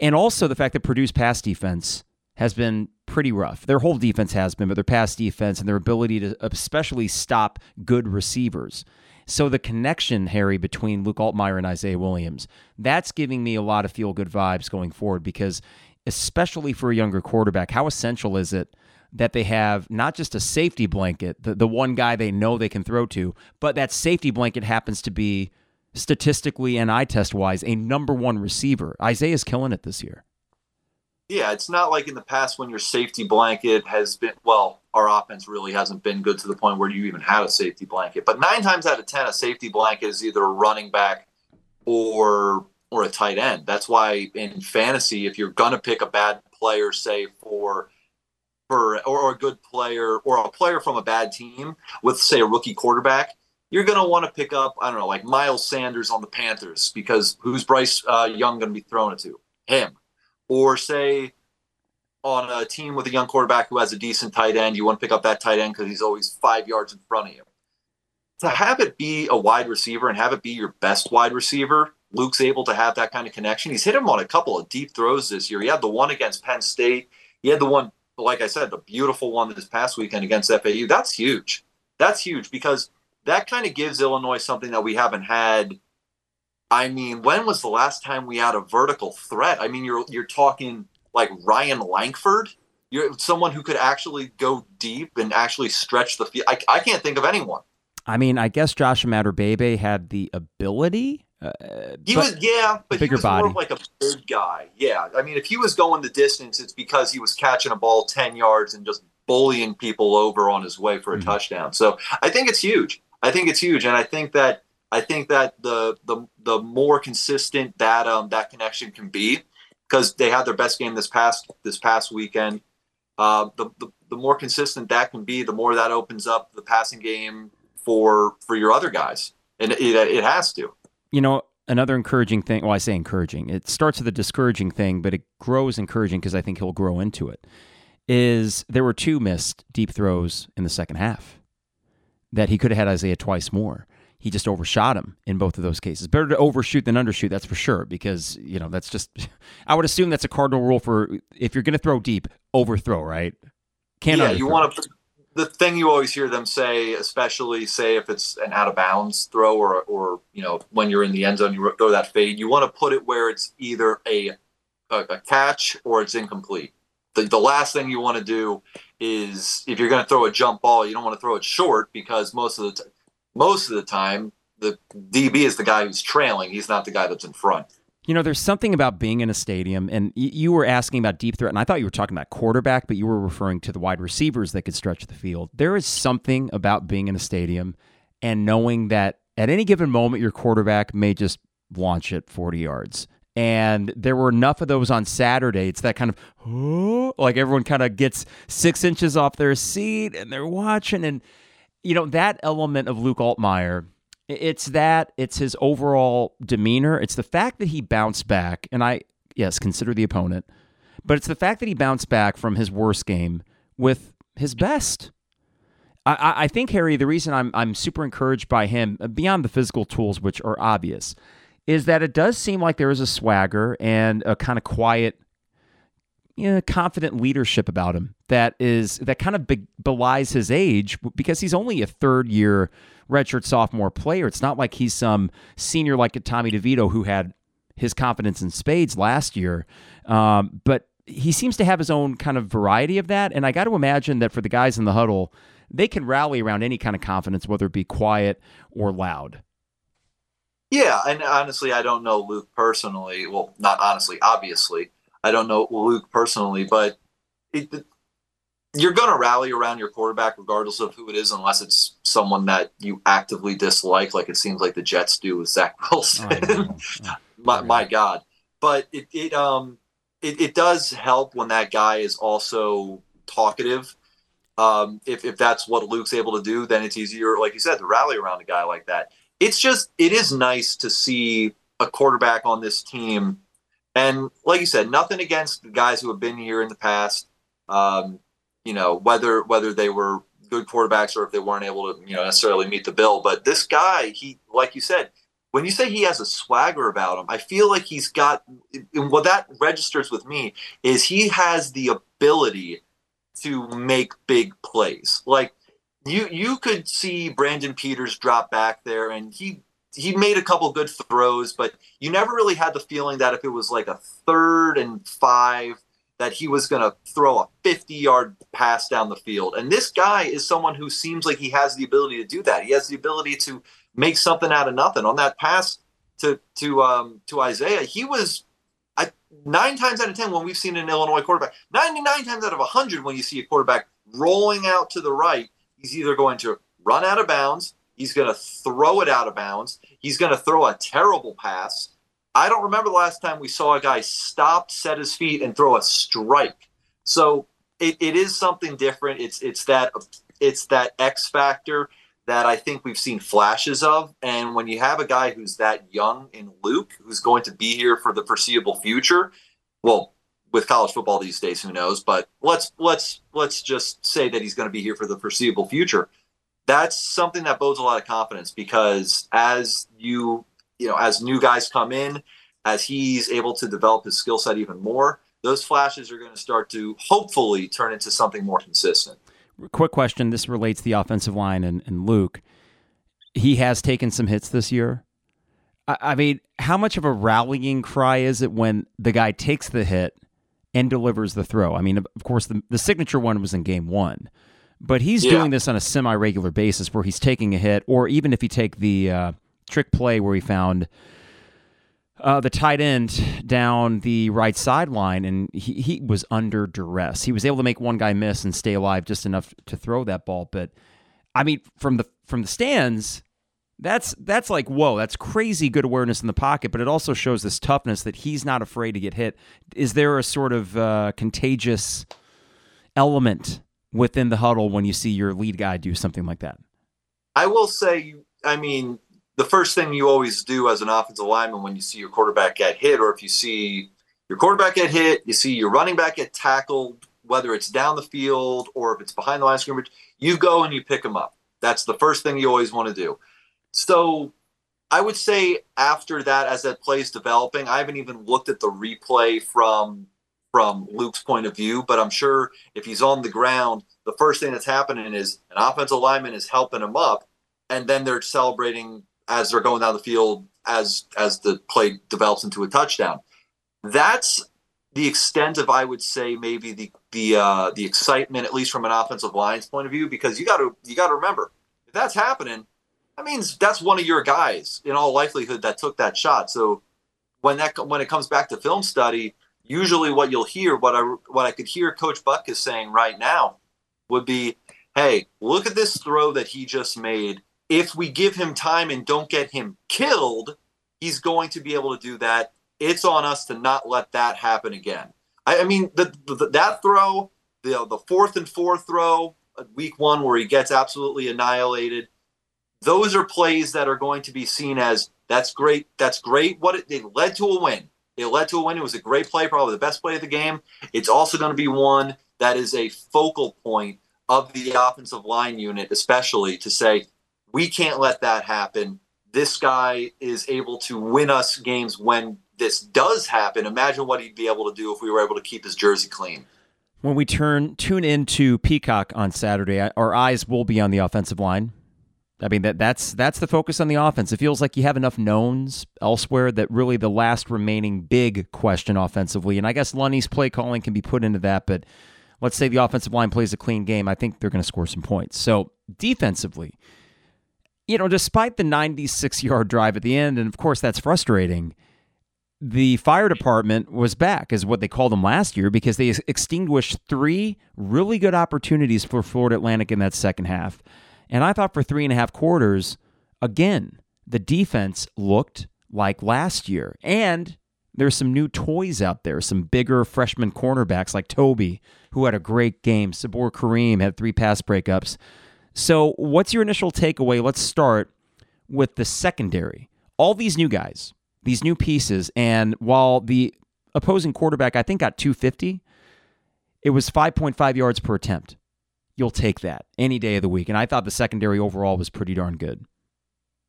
and also the fact that Purdue's pass defense has been pretty rough. Their whole defense has been, but their pass defense and their ability to especially stop good receivers. So the connection, Harry, between Luke Altmyer and Isaiah Williams, that's giving me a lot of feel good vibes going forward because especially for a younger quarterback, how essential is it that they have not just a safety blanket, the, the one guy they know they can throw to, but that safety blanket happens to be statistically and eye test wise a number one receiver. Isaiah's killing it this year. Yeah, it's not like in the past when your safety blanket has been well, our offense really hasn't been good to the point where you even had a safety blanket. But nine times out of ten, a safety blanket is either a running back or or a tight end. That's why in fantasy, if you're gonna pick a bad player, say for for or, or a good player or a player from a bad team with say a rookie quarterback, you're going to want to pick up, I don't know, like Miles Sanders on the Panthers because who's Bryce uh, Young going to be throwing it to? Him. Or say on a team with a young quarterback who has a decent tight end, you want to pick up that tight end because he's always five yards in front of you. To have it be a wide receiver and have it be your best wide receiver, Luke's able to have that kind of connection. He's hit him on a couple of deep throws this year. He had the one against Penn State. He had the one, like I said, the beautiful one this past weekend against FAU. That's huge. That's huge because – that kind of gives Illinois something that we haven't had. I mean, when was the last time we had a vertical threat? I mean, you're you're talking like Ryan Lankford. You're someone who could actually go deep and actually stretch the field. I, I can't think of anyone. I mean, I guess Josh Imatorbhebhe had the ability. Uh, he was, yeah, but bigger he was body. more like a big guy. Yeah, I mean, if he was going the distance, it's because he was catching a ball ten yards and just bullying people over on his way for a mm-hmm. touchdown. So I think it's huge. I think it's huge, and I think that I think that the the the more consistent that um that connection can be, because they had their best game this past this past weekend. Uh, the, the the more consistent that can be, the more that opens up the passing game for for your other guys, and it, it has to. You know, another encouraging thing. Well, I say encouraging. It starts with a discouraging thing, but it grows encouraging because I think he'll grow into it. Is there were two missed deep throws in the second half that he could have had Isaiah twice more. He just overshot him in both of those cases. Better to overshoot than undershoot, that's for sure. Because you know that's just. I would assume that's a cardinal rule for if you're going to throw deep, overthrow, right? Can't yeah, you want to. The thing you always hear them say, especially say if it's an out of bounds throw or or you know when you're in the end zone, you throw that fade. You want to put it where it's either a a, a catch or it's incomplete. The, the last thing you want to do is if you're going to throw a jump ball, you don't want to throw it short because most of the t- most of the time the DB is the guy who's trailing. He's not the guy that's in front. You know, there's something about being in a stadium, and you were asking about deep threat, and I thought you were talking about quarterback, but you were referring to the wide receivers that could stretch the field. There is something about being in a stadium and knowing that at any given moment, your quarterback may just launch it 40 yards. And there were enough of those on Saturday. It's that kind of, oh, like everyone kind of gets six inches off their seat and they're watching. And, you know, that element of Luke Altmyer it's that, it's his overall demeanor. It's the fact that he bounced back, and I, yes, consider the opponent, but it's the fact that he bounced back from his worst game with his best. I, I think Harry, the reason I'm I'm super encouraged by him uh, beyond the physical tools, which are obvious, is that it does seem like there is a swagger and a kind of quiet, you know, confident leadership about him that is that kind of be- belies his age because he's only a third year redshirt sophomore player. It's not like he's some senior like Tommy DeVito who had his confidence in spades last year. Um, but he seems to have his own kind of variety of that. And I got to imagine that for the guys in the huddle, they can rally around any kind of confidence, whether it be quiet or loud. Yeah, and honestly, I don't know Luke personally. Well, not honestly, obviously, I don't know Luke personally, but it, you're going to rally around your quarterback regardless of who it is, unless it's someone that you actively dislike, like it seems like the Jets do with Zach Wilson. Oh, my, my God, but it it um it, it does help when that guy is also talkative. Um, if if that's what Luke's able to do, then it's easier, like you said, to rally around a guy like that. It's just it is nice to see a quarterback on this team, and like you said, nothing against the guys who have been here in the past. Um, you know whether whether they were good quarterbacks or if they weren't able to you know necessarily meet the bill. But this guy, he like you said, when you say he has a swagger about him, I feel like he's got what that registers with me is he has the ability to make big plays. Like you you could see Brandon Peters drop back there and he he made a couple good throws, but you never really had the feeling that if it was like a third and five that he was going to throw a 50 yard pass down the field. And this guy is someone who seems like he has the ability to do that. He has the ability to make something out of nothing. On that pass to to um, to Isaiah, he was I, nine times out of ten when we've seen an Illinois quarterback, 99 times out of 100 when you see a quarterback rolling out to the right, he's either going to run out of bounds, he's going to throw it out of bounds, he's going to throw a terrible pass I don't remember the last time we saw a guy stop, set his feet, and throw a strike. So it, it is something different. It's it's that it's that X factor that I think we've seen flashes of. And when you have a guy who's that young in Luke, who's going to be here for the foreseeable future, well, with college football these days, who knows? But let's let's let's just say that he's going to be here for the foreseeable future. That's something that bodes a lot of confidence because as you you know, as new guys come in, as he's able to develop his skill set even more, those flashes are going to start to hopefully turn into something more consistent. Quick question. This relates to the offensive line and, and Luke. He has taken some hits this year. I, I mean, how much of a rallying cry is it when the guy takes the hit and delivers the throw? I mean, of course, the, the signature one was in game one, but he's yeah. doing this on a semi regular basis where he's taking a hit, or even if he take the. Uh, trick play where he found uh, the tight end down the right sideline, and he, he was under duress. He was able to make one guy miss and stay alive just enough to throw that ball. But I mean, from the from the stands, That's that's like whoa, that's crazy good awareness in the pocket, but it also shows this toughness that he's not afraid to get hit. Is there a sort of uh, contagious element within the huddle when you see your lead guy do something like that? I will say, I mean, the first thing you always do as an offensive lineman when you see your quarterback get hit, or if you see your quarterback get hit, you see your running back get tackled, whether it's down the field or if it's behind the line of scrimmage, you go and you pick them up. That's the first thing you always want to do. So I would say after that, as that play is developing, I haven't even looked at the replay from from Luke's point of view, but I'm sure if he's on the ground, the first thing that's happening is an offensive lineman is helping him up, and then they're celebrating as they're going down the field as as the play develops into a touchdown. That's the extent of I would say maybe the the uh, the excitement, at least from an offensive line's point of view, because you got to you got to remember if that's happening, that means that's one of your guys in all likelihood that took that shot. So when that when it comes back to film study, usually what you'll hear, what I what I could hear Coach Buck is saying right now, would be, "Hey, look at this throw that he just made. If we give him time and don't get him killed, he's going to be able to do that. It's on us to not let that happen again." I, I mean, the, the, that throw, the the fourth and fourth throw, uh, week one where he gets absolutely annihilated those are plays that are going to be seen as that's great. That's great. What it, it led to a win. It led to a win. It was a great play, probably the best play of the game. It's also going to be one that is a focal point of the offensive line unit, especially to say, we can't let that happen. This guy is able to win us games when this does happen. Imagine what he'd be able to do if we were able to keep his jersey clean. When we turn tune into Peacock on Saturday, our eyes will be on the offensive line. I mean that that's that's the focus on the offense. It feels like you have enough knowns elsewhere that really the last remaining big question offensively, and I guess Lunney's play calling can be put into that. But let's say the offensive line plays a clean game, I think they're going to score some points. So defensively, you know, despite the 96 yard drive at the end, and of course that's frustrating. The fire department was back, is what they called them last year, because they extinguished three really good opportunities for Florida Atlantic in that second half. And I thought for three and a half quarters, again, the defense looked like last year. And there's some new toys out there, some bigger freshman cornerbacks like Tobe, who had a great game. Saboor Karriem had three pass breakups. So, what's your initial takeaway? Let's start with the secondary. All these new guys, these new pieces, and while the opposing quarterback, I think, got 250, it was 5.5 yards per attempt you'll take that any day of the week. And I thought the secondary overall was pretty darn good.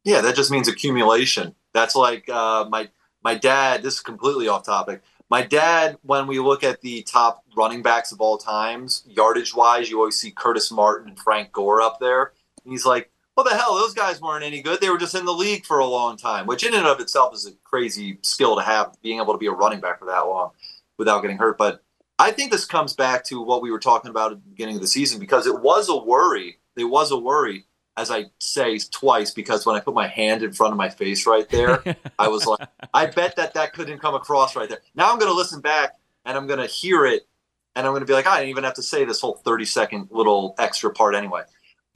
Yeah, that just means accumulation. That's like uh, my my dad. This is completely off topic. My dad, when we look at the top running backs of all times, yardage wise, you always see Curtis Martin and Frank Gore up there. And he's like, what the hell? Those guys weren't any good. They were just in the league for a long time, which in and of itself is a crazy skill to have, being able to be a running back for that long without getting hurt. But I think this comes back to what we were talking about at the beginning of the season because it was a worry. It was a worry, as I say twice, because when I put my hand in front of my face right there, I was like, I bet that that couldn't come across right there. Now I'm going to listen back and I'm going to hear it and I'm going to be like, I didn't even have to say this whole 30 second little extra part anyway.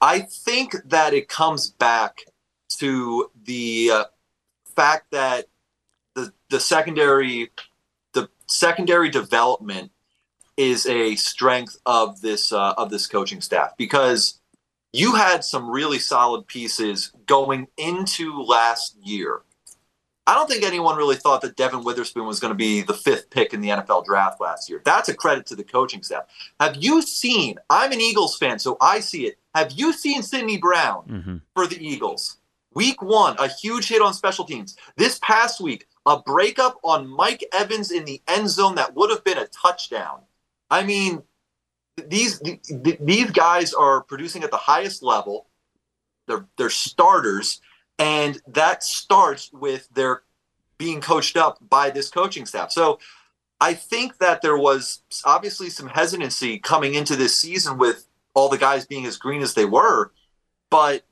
I think that it comes back to the uh, fact that the the secondary the secondary development is a strength of this uh, of this coaching staff because you had some really solid pieces going into last year. I don't think anyone really thought that Devon Witherspoon was going to be the fifth pick in the NFL draft last year. That's a credit to the coaching staff. Have you seen? I'm an Eagles fan, so I see it. Have you seen Sydney Brown mm-hmm. for the Eagles? Week one, a huge hit on special teams. This past week, a breakup on Mike Evans in the end zone that would have been a touchdown. I mean, these these guys are producing at the highest level. They're they're starters, and that starts with their being coached up by this coaching staff. So I think that there was obviously some hesitancy coming into this season with all the guys being as green as they were, but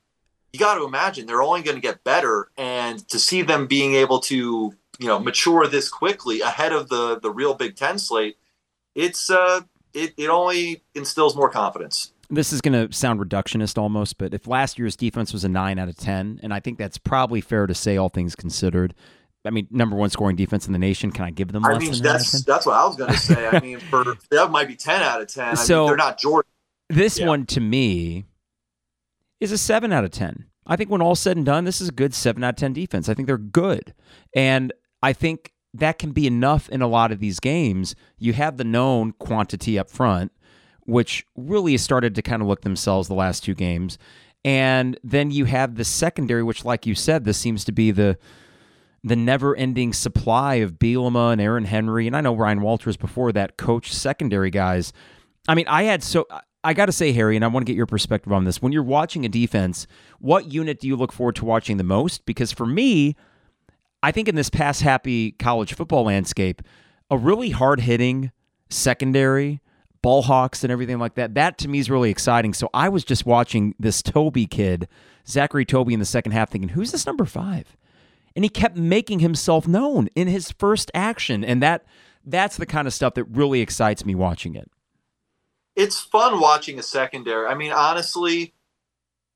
you got to imagine they're only going to get better, and to see them being able to you know mature this quickly ahead of the the real Big Ten slate it's uh, it, it only instills more confidence. this is going to sound reductionist almost, but if last year's defense was a 9 out of 10, and I think that's probably fair to say, all things considered. I mean, number one scoring defense in the nation. Can I give them? I mean, that's that's what I was going to say. I mean, for that might be ten out of ten. I so mean, they're not Jordan. This yeah. one to me is a seven out of ten. I think when all said and done, this is a good seven out of ten defense. I think they're good, and I think that can be enough in a lot of these games. You have the known quantity up front which really has started to kind of look themselves the last two games. And then you have the secondary, which, like you said, this seems to be the the never-ending supply of Bielema and Aaron Henry, and I know Ryan Walters before that coach secondary guys. I mean, I had so I got to say, Harry, and I want to get your perspective on this. When you're watching a defense, what unit do you look forward to watching the most? Because for me, I think in this pass happy college football landscape, a really hard hitting secondary ball hawks and everything like that. That to me is really exciting. So I was just watching this Tobe kid, Zachary Tobe, in the second half, thinking, who's this number five? And he kept making himself known in his first action. And that that's the kind of stuff that really excites me watching it. It's fun watching a secondary. I mean, honestly,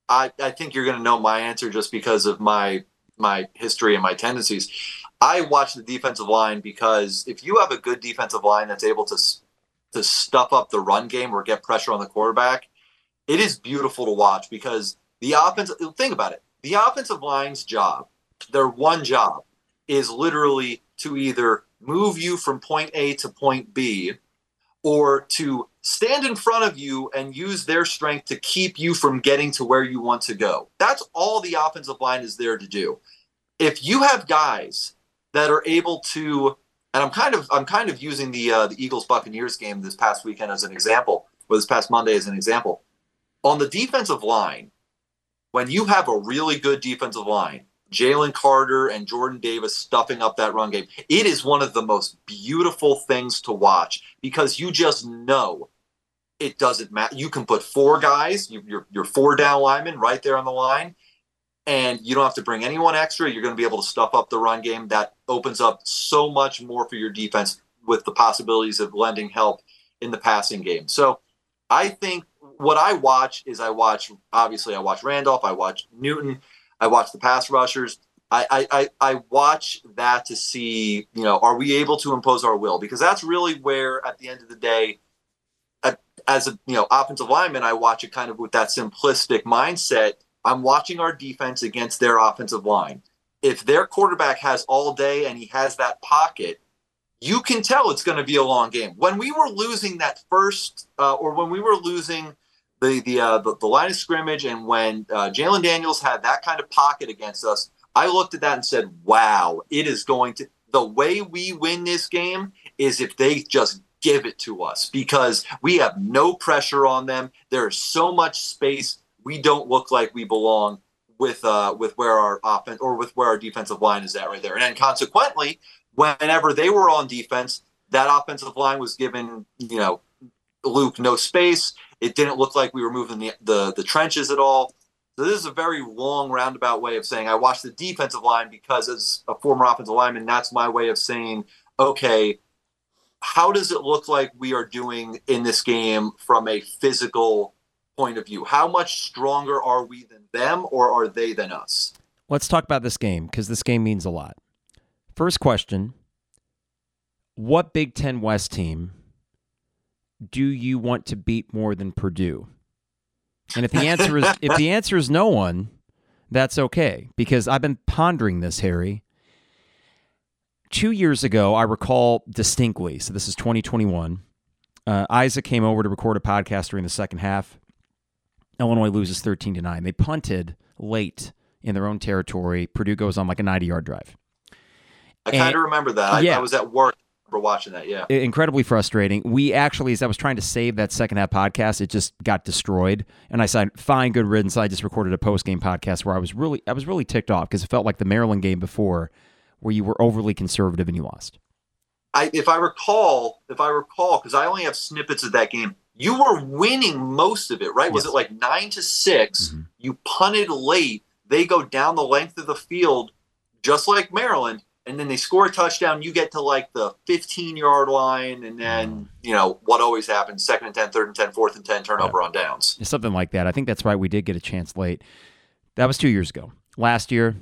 I, I think you're going to know my answer just because of my my history and my tendencies. I watch the defensive line because if you have a good defensive line that's able to to stuff up the run game or get pressure on the quarterback, it is beautiful to watch because the offense. Think about it. The offensive line's job, their one job, is literally to either move you from point A to point B, or to stand in front of you and use their strength to keep you from getting to where you want to go. That's all the offensive line is there to do. If you have guys that are able to and I'm kind of I'm kind of using the uh, the Eagles Buccaneers game this past weekend as an example, or this past Monday as an example. On the defensive line, when you have a really good defensive line, Jalen Carter and Jordan Davis stuffing up that run game, it is one of the most beautiful things to watch because you just know it doesn't matter. You can put four guys, you, your your four down linemen right there on the line, and you don't have to bring anyone extra. You're going to be able to stuff up the run game. That opens up so much more for your defense with the possibilities of lending help in the passing game. So I think what I watch is I watch, obviously, I watch Randolph, I watch Newton, I watch the pass rushers. I, I, I watch that to see, you know, are we able to impose our will? Because that's really where, at the end of the day, as a you know offensive lineman, I watch it kind of with that simplistic mindset I'm watching our defense against their offensive line. If their quarterback has all day and he has that pocket, you can tell it's going to be a long game. When we were losing that first, uh, or when we were losing the the, uh, the, the line of scrimmage, and when uh, Jalon Daniels had that kind of pocket against us, I looked at that and said, "Wow, it is going to." The way we win this game is if they just give it to us because we have no pressure on them. There is so much space we don't look like we belong with uh, with where our offense or with where our defensive line is at right there. And consequently, whenever they were on defense, that offensive line was given, you know, Luke no space. It didn't look like we were moving the the, the trenches at all. So this is a very long roundabout way of saying I watched the defensive line because as a former offensive lineman, that's my way of saying, okay, how does it look like we are doing in this game from a physical point of view? How much stronger are we than them, or are they than us? Let's talk about this game because this game means a lot. First question What Big Ten West team do you want to beat more than Purdue? And if the answer is if the answer is no one, that's okay because I've been pondering this, Harry. Two years ago, I recall distinctly. So this is 2021. Uh, Isaac came over to record a podcast during the second half. Illinois loses 13 to 9. They punted late in their own territory. Purdue goes on like a 90 yard drive. I kind of remember that. Yeah. I, I was at work for watching that. Yeah. Incredibly frustrating. We actually, as I was trying to save that second half podcast, it just got destroyed. And I said, fine, good riddance. I just recorded a post game podcast where I was really, I was really ticked off because it felt like the Maryland game before where you were overly conservative and you lost. I, if I recall, if I recall, because I only have snippets of that game, you were winning most of it, right? Yes. Was it like nine to 6 mm-hmm. You punted late. They go down the length of the field, just like Maryland, and then they score a touchdown. You get to like the 15 yard line, and then you know what always happens: second and 10, third and 10, fourth and 10, turnover on downs. Something like that. I think that's right. We did get a chance late. That was two years ago. Last year,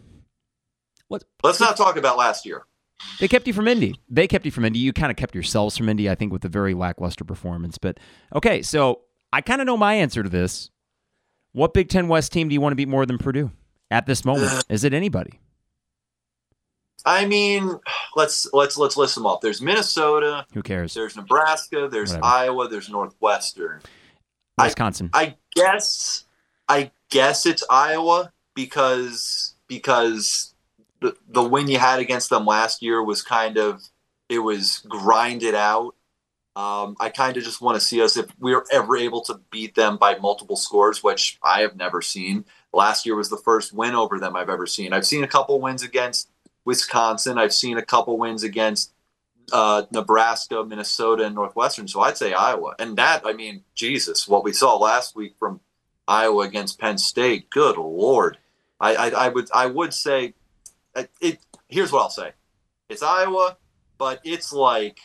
what? Let's not talk about last year. They kept you from Indy. They kept you from Indy. You kind of kept yourselves from Indy, I think, with a very lackluster performance. But okay, so I kind of know my answer to this. What Big Ten West team do you want to beat more than Purdue at this moment? Is it anybody? I mean, let's let's let's list them up. There's Minnesota. Who cares? There's Nebraska. There's Whatever. Iowa. There's Northwestern. Wisconsin. I, I guess I guess it's Iowa because because the win you had against them last year was kind of it was grinded out. Um, I kind of just want to see us if we're ever able to beat them by multiple scores, which I have never seen. Last year was the first win over them I've ever seen. I've seen a couple wins against Wisconsin. I've seen a couple wins against uh, Nebraska, Minnesota, and Northwestern. So I'd say Iowa. And that, I mean, Jesus, what we saw last week from Iowa against Penn State. Good lord. I, I, I would I would say uh, it. Here's what I'll say. It's Iowa, but it's like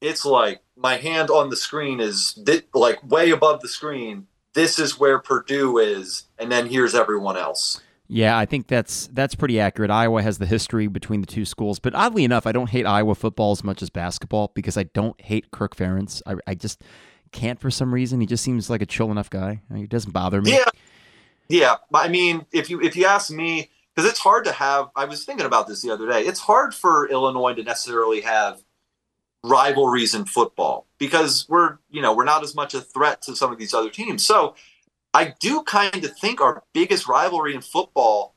it's like my hand on the screen is like way above the screen. This is where Purdue is, and then here's everyone else. Yeah, I think that's that's pretty accurate. Iowa has the history between the two schools, but oddly enough, I don't hate Iowa football as much as basketball because I don't hate Kirk Ferentz. I, I just can't for some reason. He just seems like a chill enough guy. He doesn't bother me. Yeah, yeah. I mean, if you if you ask me, because it's hard to have. I was thinking about this the other day. It's hard for Illinois to necessarily have rivalries in football because we're you know we're not as much a threat to some of these other teams. So I do kind of think our biggest rivalry in football,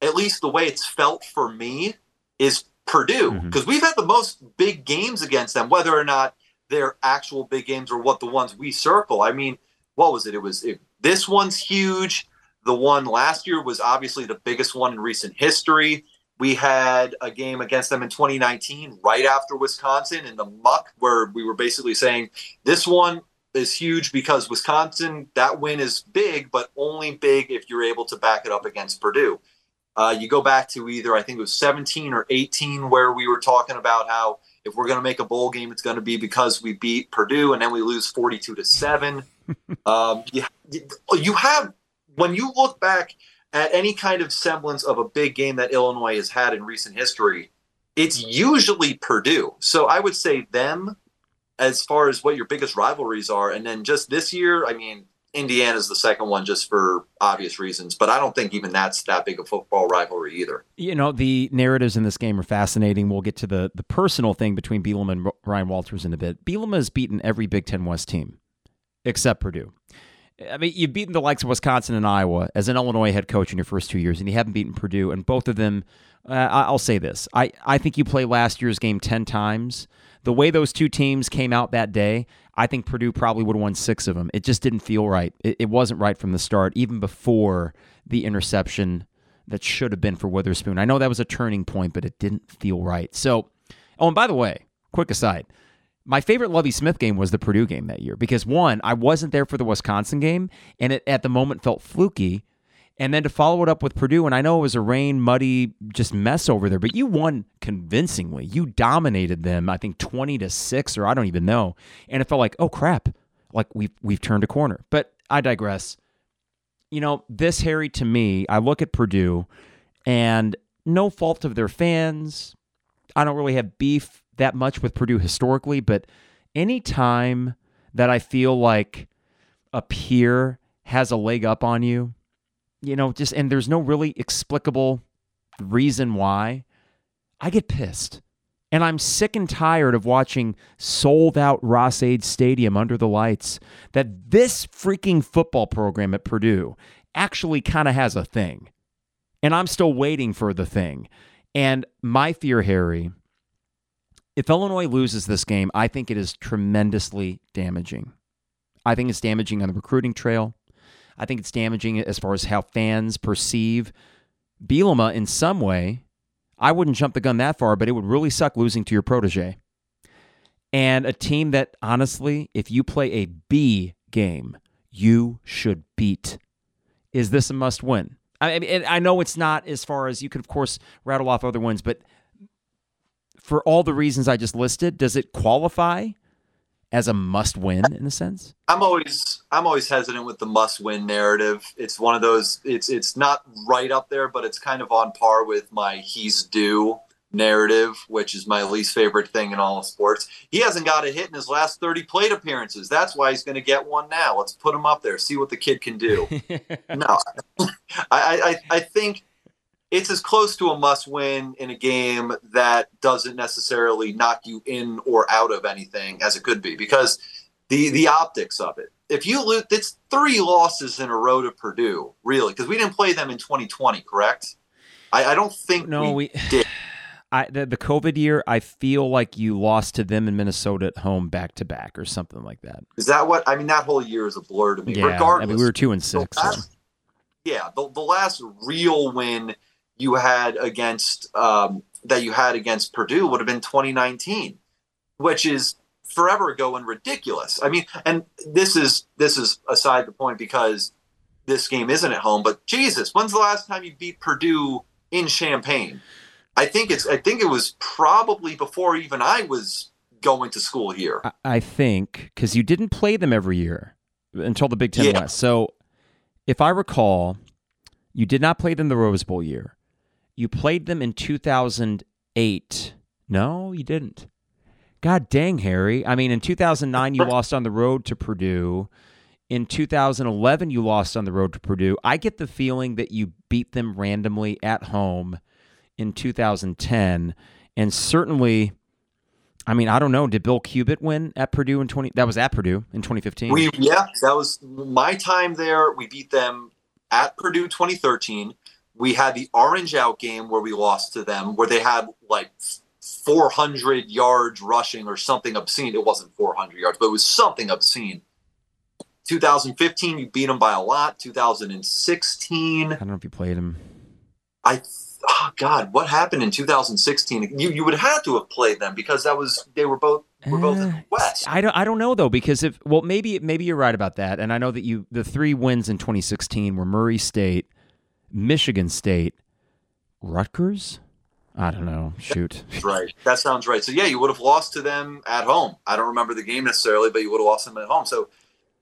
at least the way it's felt for me, is Purdue because mm-hmm. we've had the most big games against them, whether or not they're actual big games or what the ones we circle. I mean, what was it? It was it, this one's huge. The one last year was obviously the biggest one in recent history. We had a game against them in 2019, right after Wisconsin in the muck, where we were basically saying this one is huge because Wisconsin, that win is big, but only big if you're able to back it up against Purdue. Uh, you go back to either, I think it was 17 or 18, where we were talking about how if we're going to make a bowl game, it's going to be because we beat Purdue and then we lose 42 to 7. um, you, you have, when you look back at any kind of semblance of a big game that Illinois has had in recent history, it's usually Purdue. So I would say them as far as what your biggest rivalries are. And then just this year, I mean, Indiana's the second one just for obvious reasons, but I don't think even that's that big a football rivalry either. You know, the narratives in this game are fascinating. We'll get to the the personal thing between Bielema and Ryan Walters in a bit. Bielema has beaten every Big Ten West team except Purdue. I mean, you've beaten the likes of Wisconsin and Iowa as an Illinois head coach in your first two years, and you haven't beaten Purdue. And both of them, uh, I'll say this: I I think you play last year's game ten times the way those two teams came out that day, I think Purdue probably would have won six of them. It just didn't feel right. It, it wasn't right from the start, even before the interception that should have been for Witherspoon. I know that was a turning point, but it didn't feel right. So, oh, and by the way, quick aside. My favorite Lovie Smith game was the Purdue game that year because one, I wasn't there for the Wisconsin game, and it at the moment felt fluky. And then to follow it up with Purdue, and I know it was a rain, muddy, just mess over there, but you won convincingly. You dominated them, I think 20 to 6, or I don't even know. And it felt like, oh crap, like we've we've turned a corner. But I digress. You know, this Harry to me, I look at Purdue and no fault of their fans. I don't really have beef that much with Purdue historically, but any time that I feel like a peer has a leg up on you, you know, just and there's no really explicable reason why, I get pissed. And I'm sick and tired of watching sold out Ross-Ade Stadium under the lights that this freaking football program at Purdue actually kind of has a thing. And I'm still waiting for the thing. And my fear, Harry, if Illinois loses this game, I think it is tremendously damaging. I think it's damaging on the recruiting trail. I think it's damaging as far as how fans perceive Bielema in some way. I wouldn't jump the gun that far, but it would really suck losing to your protege. And a team that, honestly, if you play a B game, you should beat. Is this a must win? I mean, I know it's not as far as you could, of course, rattle off other ones, but for all the reasons I just listed, does it qualify as a must win in a sense? I'm always I'm always hesitant with the must win narrative. It's one of those it's it's not right up there, but it's kind of on par with my he's due narrative, which is my least favorite thing in all of sports. He hasn't got a hit in his last 30 plate appearances. That's why he's going to get one now. Let's put him up there, see what the kid can do. no, I, I, I think it's as close to a must win in a game that doesn't necessarily knock you in or out of anything as it could be because the the optics of it. If you lose, it's three losses in a row to Purdue, really, because we didn't play them in 2020, correct? I, I don't think no, we, we did. I the, the COVID year, I feel like you lost to them in Minnesota at home back to back or something like that. Is that what I mean? That whole year is a blur to me. Yeah, Regardless, I mean we were two and six. Last, so. Yeah, the, the last real win you had against um, that you had against Purdue would have been 2019, which is forever ago and ridiculous. I mean, and this is this is aside the point because this game isn't at home. But Jesus, when's the last time you beat Purdue in Champaign? I think it's I think it was probably before even I was going to school here. I, think because you didn't play them every year until the Big Ten Yeah. West. So if I recall, you did not play them the Rose Bowl year. You played them in 2008. No, you didn't. God dang, Harry. I mean, in 2009, you lost on the road to Purdue. In 2011, you lost on the road to Purdue. I get the feeling that you beat them randomly at home in 2010. And certainly, I mean, I don't know. Did Bill Cubit win at Purdue in 20? That was at Purdue in 2015. We yeah, that was my time there. We beat them at Purdue 2013. We had the orange out game where we lost to them, where they had like 400 yards rushing or something obscene. It wasn't 400 yards, but it was something obscene. 2015, you beat them by a lot. 2016, I don't know if you played them I oh God, what happened in 2016? You you would have to have played them because that was they were both were both in the Uh, West. I don't. I don't know though because if well maybe maybe you're right about that, and I know that you the three wins in 2016 were Murray State, Michigan State, Rutgers. I don't know. Shoot. Right. That sounds right. So yeah, you would have lost to them at home. I don't remember the game necessarily, but you would have lost them at home. So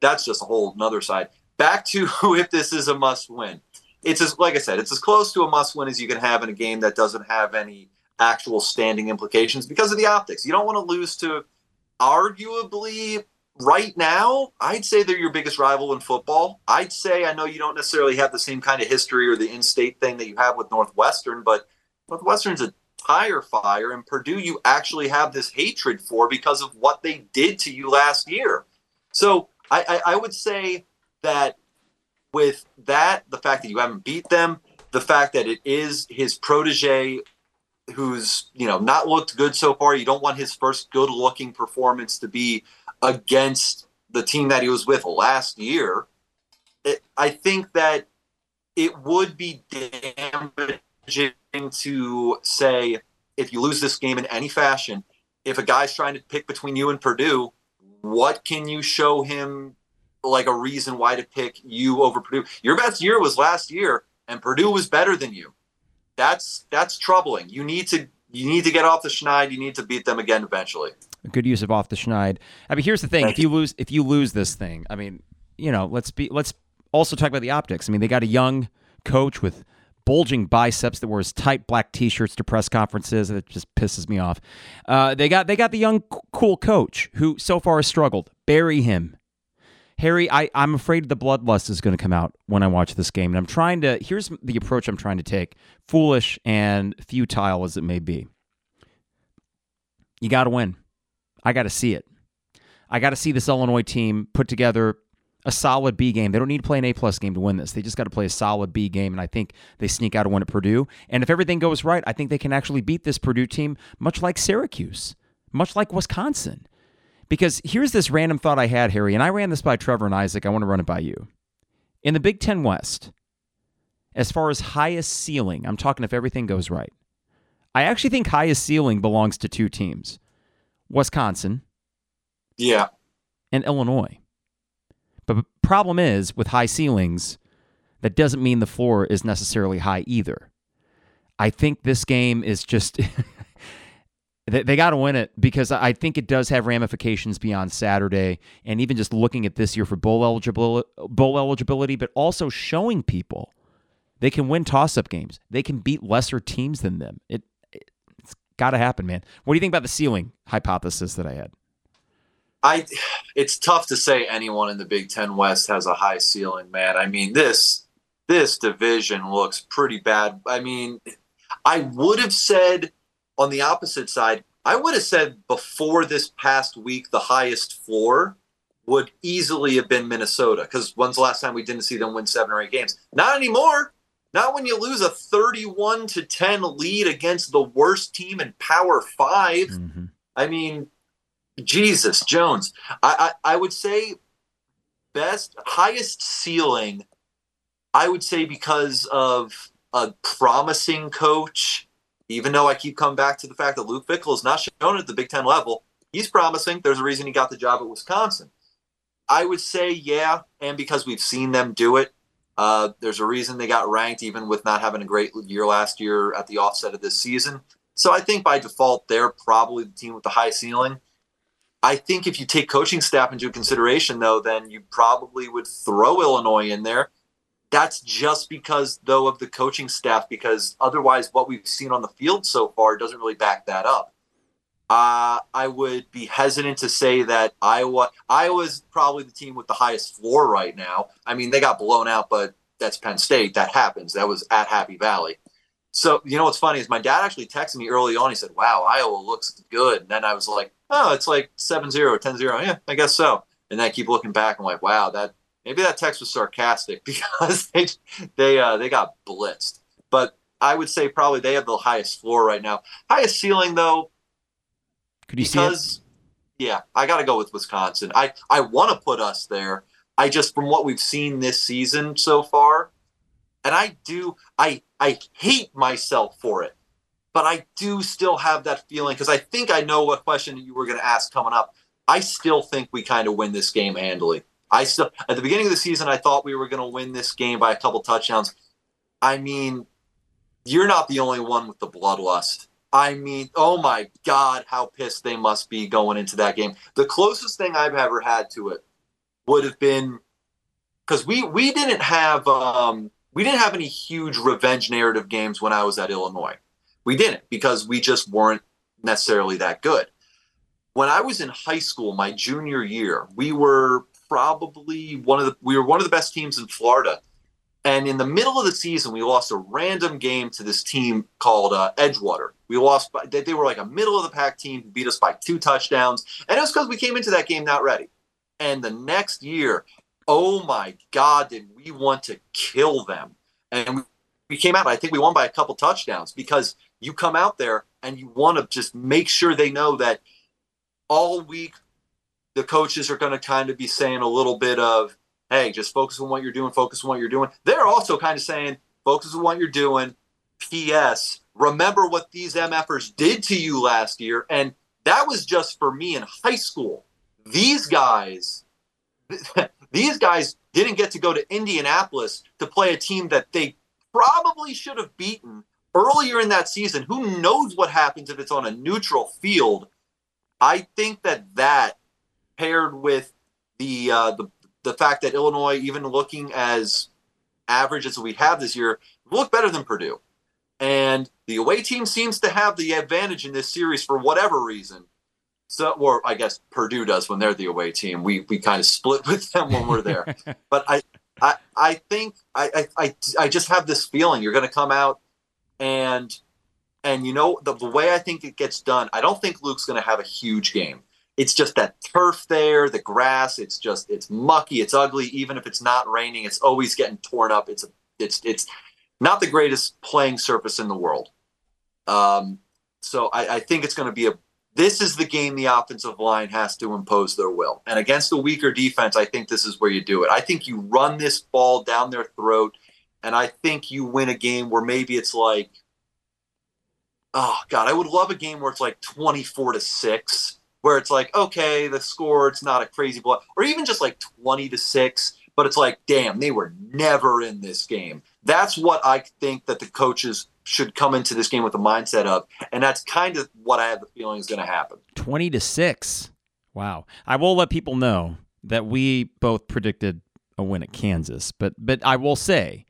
that's just a whole another side. Back to if this is a must win. It's as like I said, it's as close to a must win as you can have in a game that doesn't have any actual standing implications because of the optics. You don't want to lose to arguably right now, I'd say they're your biggest rival in football. I'd say I know you don't necessarily have the same kind of history or the in-state thing that you have with Northwestern, but Northwestern's a tire fire, and Purdue you actually have this hatred for because of what they did to you last year. So I, I, I would say that with that, the fact that you haven't beat them, the fact that it is his protege who's you know not looked good so far. You don't want his first good looking performance to be against the team that he was with last year. It, I think that it would be damaging to say if you lose this game in any fashion, if a guy's trying to pick between you and Purdue, what can you show him like a reason why to pick you over Purdue? Your best year was last year, and Purdue was better than you. That's that's troubling. You need to you need to get off the schneid. You need to beat them again eventually. Good use of off the schneid. I mean, here's the thing: if you lose, if you lose this thing, I mean, you know, let's be let's also talk about the optics. I mean, they got a young coach with bulging biceps that wears tight black t-shirts to press conferences. It just pisses me off. Uh, they got they got the young cool coach who so far has struggled. Bury him. Harry, I, I'm afraid the bloodlust is going to come out when I watch this game. And I'm trying to, here's the approach I'm trying to take foolish and futile as it may be. You got to win. I got to see it. I got to see this Illinois team put together a solid B game. They don't need to play an A plus game to win this. They just got to play a solid B game, and I think they sneak out a win at Purdue. And if everything goes right, I think they can actually beat this Purdue team, much like Syracuse, much like Wisconsin. Because here's this random thought I had, Harry, and I ran this by Trevor and Isaac. I want to run it by you. In the Big Ten West, as far as highest ceiling, I'm talking if everything goes right. I actually think highest ceiling belongs to two teams Wisconsin Yeah. and Illinois. But the problem is with high ceilings, that doesn't mean the floor is necessarily high either. I think this game is just They, they got to win it because I think it does have ramifications beyond Saturday, and even just looking at this year for bowl eligibility, bowl eligibility, but also showing people they can win toss-up games. They can beat lesser teams than them. It, got to happen, man. What do you think about the ceiling hypothesis that I had? I, it's tough to say anyone in the Big Ten West has a high ceiling, man. I mean this this division looks pretty bad. I mean, I would have said on the opposite side, I would have said before this past week, the highest floor would easily have been Minnesota. Because when's the last time we didn't see them win seven or eight games? Not anymore. Not when you lose a 31 to 10 lead against the worst team in Power 5 mm-hmm. I mean, Jesus, Jones. I, I, I would say best, highest ceiling, I would say because of a promising coach even though I keep coming back to the fact that Luke Fickell is not shown at the Big Ten level, he's promising. There's a reason he got the job at Wisconsin. I would say, yeah, and because we've seen them do it, uh, there's a reason they got ranked, even with not having a great year last year at the offset of this season. So I think by default, they're probably the team with the high ceiling. I think if you take coaching staff into consideration, though, then you probably would throw Illinois in there that's just because, though, of the coaching staff, because otherwise, what we've seen on the field so far doesn't really back that up. Uh, I would be hesitant to say that Iowa Iowa's probably the team with the highest floor right now. I mean, they got blown out, but that's Penn State. That happens. That was at Happy Valley. So, you know what's funny is my dad actually texted me early on. He said, Wow, Iowa looks good. And then I was like, Oh, it's like 7 0, 10 0. Yeah, I guess so. And then I keep looking back. I'm like, Wow, that Maybe that text was sarcastic because they they uh, they got blitzed. But I would say probably they have the highest floor right now. Highest ceiling though. Could you because, see it? Yeah, I got to go with Wisconsin. I I want to put us there. I just from what we've seen this season so far, and I do I I hate myself for it, but I do still have that feeling because I think I know what question you were going to ask coming up. I still think we kind of win this game handily. I still at the beginning of the season I thought we were going to win this game by a couple touchdowns. I mean, you're not the only one with the bloodlust. I mean, oh my God, how pissed they must be going into that game. The closest thing I've ever had to it would have been because we we didn't have um, we didn't have any huge revenge narrative games when I was at Illinois. We didn't because we just weren't necessarily that good. When I was in high school, my junior year, we were probably one of the we were one of the best teams in Florida. And in the middle of the season, we lost a random game to this team called uh, Edgewater. We lost by, they, were like a middle of the pack team, beat us by two touchdowns, and it was because we came into that game not ready. And the next year, oh my God, did we want to kill them? And we, we came out. I think we won by a couple touchdowns because you come out there and you want to just make sure they know that all week the coaches are going to kind of be saying a little bit of, hey, just focus on what you're doing, focus on what you're doing. They're also kind of saying, focus on what you're doing. P.S. Remember what these MFers did to you last year. And that was just for me in high school. These guys, these guys didn't get to go to Indianapolis to play a team that they probably should have beaten earlier in that season. Who knows what happens if it's on a neutral field? I think that that paired with the uh, the the fact that Illinois, even looking as average as we have this year, look better than Purdue. And the away team seems to have the advantage in this series for whatever reason. So, or I guess Purdue does when they're the away team. We we kind of split with them when we're there. but I, I I think I I I just have this feeling you're going to come out and and you know the, the way I think it gets done. I don't think Luke's going to have a huge game it's just that turf there, the grass. It's just it's mucky, it's ugly. Even if it's not raining, it's always getting torn up. It's a, it's it's not the greatest playing surface in the world. Um, so I, I think it's going to be a. This is the game the offensive line has to impose their will, and against a weaker defense, I think this is where you do it. I think you run this ball down their throat, and I think you win a game where maybe it's like, oh God, I would love a game where it's like twenty four to six where it's like, okay, the score, it's not a crazy blow, or even just like 20 to 6, but it's like, damn, they were never in this game. That's what I think that the coaches should come into this game with the mindset of, and that's kind of what I have the feeling is going to happen. 20 to 6. Wow. I will let people know that we both predicted a win at Kansas, but but I will say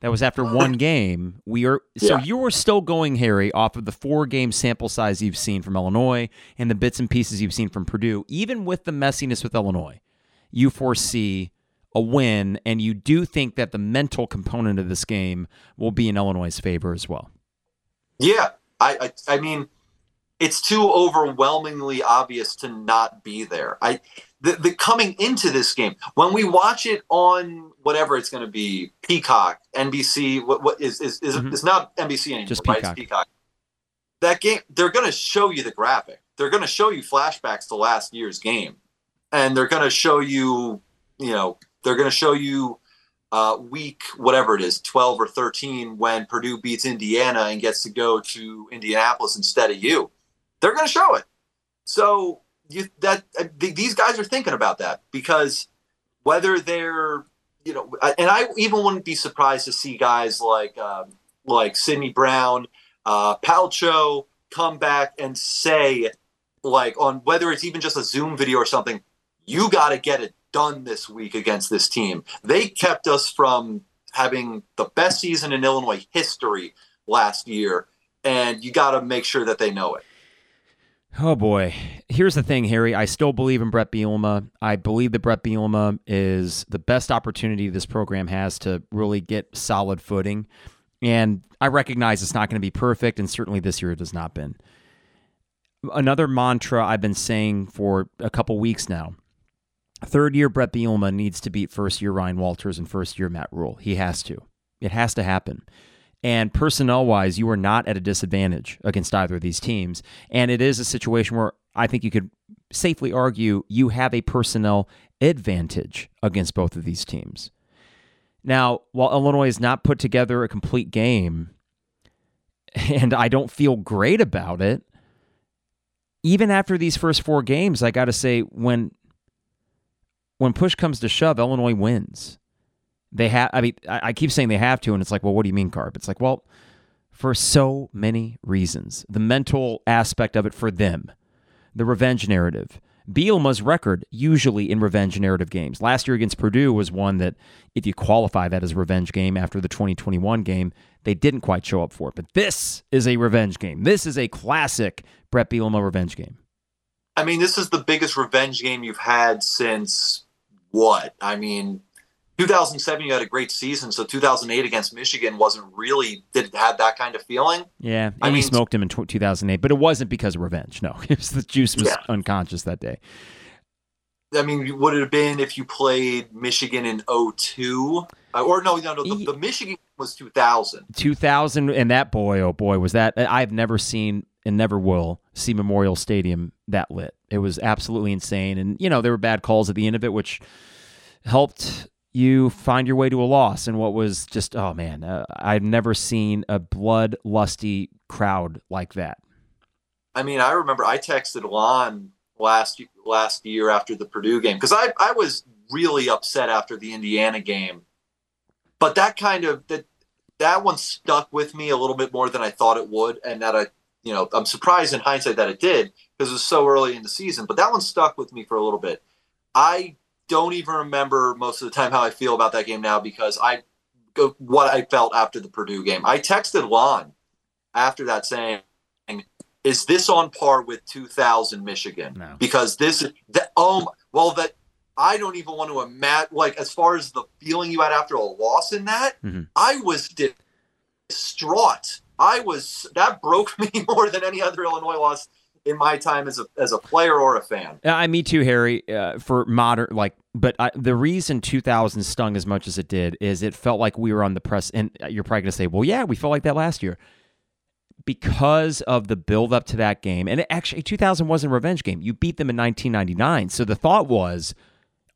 that was after one game. We are so Yeah. you are still going, Harry, off of the four game sample size you've seen from Illinois and the bits and pieces you've seen from Purdue. Even with the messiness with Illinois, you foresee a win, and you do think that the mental component of this game will be in Illinois' favor as well. Yeah, I, I, I mean, it's too overwhelmingly obvious to not be there. I, the, the coming into this game when we watch it on whatever it's going to be, Peacock, NBC, what, what is is is Mhm. it's not NBC anymore, Just right? Peacock. It's Peacock. That game, they're going to show you the graphic. They're going to show you flashbacks to last year's game, and they're going to show you, you know, they're going to show you uh, week whatever it is, twelve or thirteen, when Purdue beats Indiana and gets to go to Indianapolis instead of you. They're going to show it. So you that uh, th- these guys are thinking about that because whether they're you know, and I even wouldn't be surprised to see guys like um, like Sidney Brown, uh, Palcho come back and say like on whether it's even just a Zoom video or something, you got to get it done this week against this team. They kept us from having the best season in Illinois history last year, and you got to make sure that they know it. Oh boy. Here's the thing, Harry. I still believe in Bret Bielema. I believe that Bret Bielema is the best opportunity this program has to really get solid footing. And I recognize it's not going to be perfect, and certainly this year it has not been. Another mantra I've been saying for a couple weeks now. Third year Bret Bielema needs to beat first year Ryan Walters and first year Matt Rhule. He has to. It has to happen. And personnel wise, you are not at a disadvantage against either of these teams. And it is a situation where I think you could safely argue you have a personnel advantage against both of these teams. Now, while Illinois has not put together a complete game, and I don't feel great about it, even after these first four games, I got to say, when when push comes to shove, Illinois wins. They have. I mean, I, I keep saying they have to, and it's like, well, what do you mean, Carp? It's like, well, for so many reasons. The mental aspect of it for them, the revenge narrative. Bielema's record usually in revenge narrative games. Last year against Purdue was one that, if you qualify that as a revenge game after the 2021 game, they didn't quite show up for it. But this is a revenge game. This is a classic Bret Bielema revenge game. I mean, this is the biggest revenge game you've had since what? I mean, 2007 you had a great season, so 2008 against Michigan wasn't really did it have that kind of feeling. Yeah, I and he mean- smoked him in 2008, but it wasn't because of revenge. No, it was the juice was Yeah. unconscious that day. I mean, would it have been if you played Michigan in 02? Uh, or no, no, no. The, the Michigan was 2000. 2000 and that boy oh boy was that i've never seen and never will see memorial stadium that lit it was absolutely insane and you know there were bad calls at the end of it which helped you find your way to a loss and what was just oh man uh, i've never seen a bloodlusty crowd like that I mean, I remember I texted Lon last last year after the Purdue game because I I was really upset after the Indiana game, but that kind of that that one stuck with me a little bit more than I thought it would, and that I you know I'm surprised in hindsight that it did because it was so early in the season, but that one stuck with me for a little bit. I don't even remember most of the time how I feel about that game now because I what I felt after the Purdue game. I texted Lon after that saying is this on par with 2000 Michigan? No. Because this, the, oh, well, that I don't even want to imagine. Like as far as the feeling you had after a loss in that, Mhm. I was distraught. I was that broke me more than any other Illinois loss in my time as a as a player or a fan. I, me too, Harry. Uh, for modern, like, but I, the reason 2000 stung as much as it did is it felt like we were on the press. And you're probably going to say, "Well, yeah, we felt like that last year," because of the build up to that game. And actually, 2000 wasn't a revenge game. You beat them in 1999, so the thought was,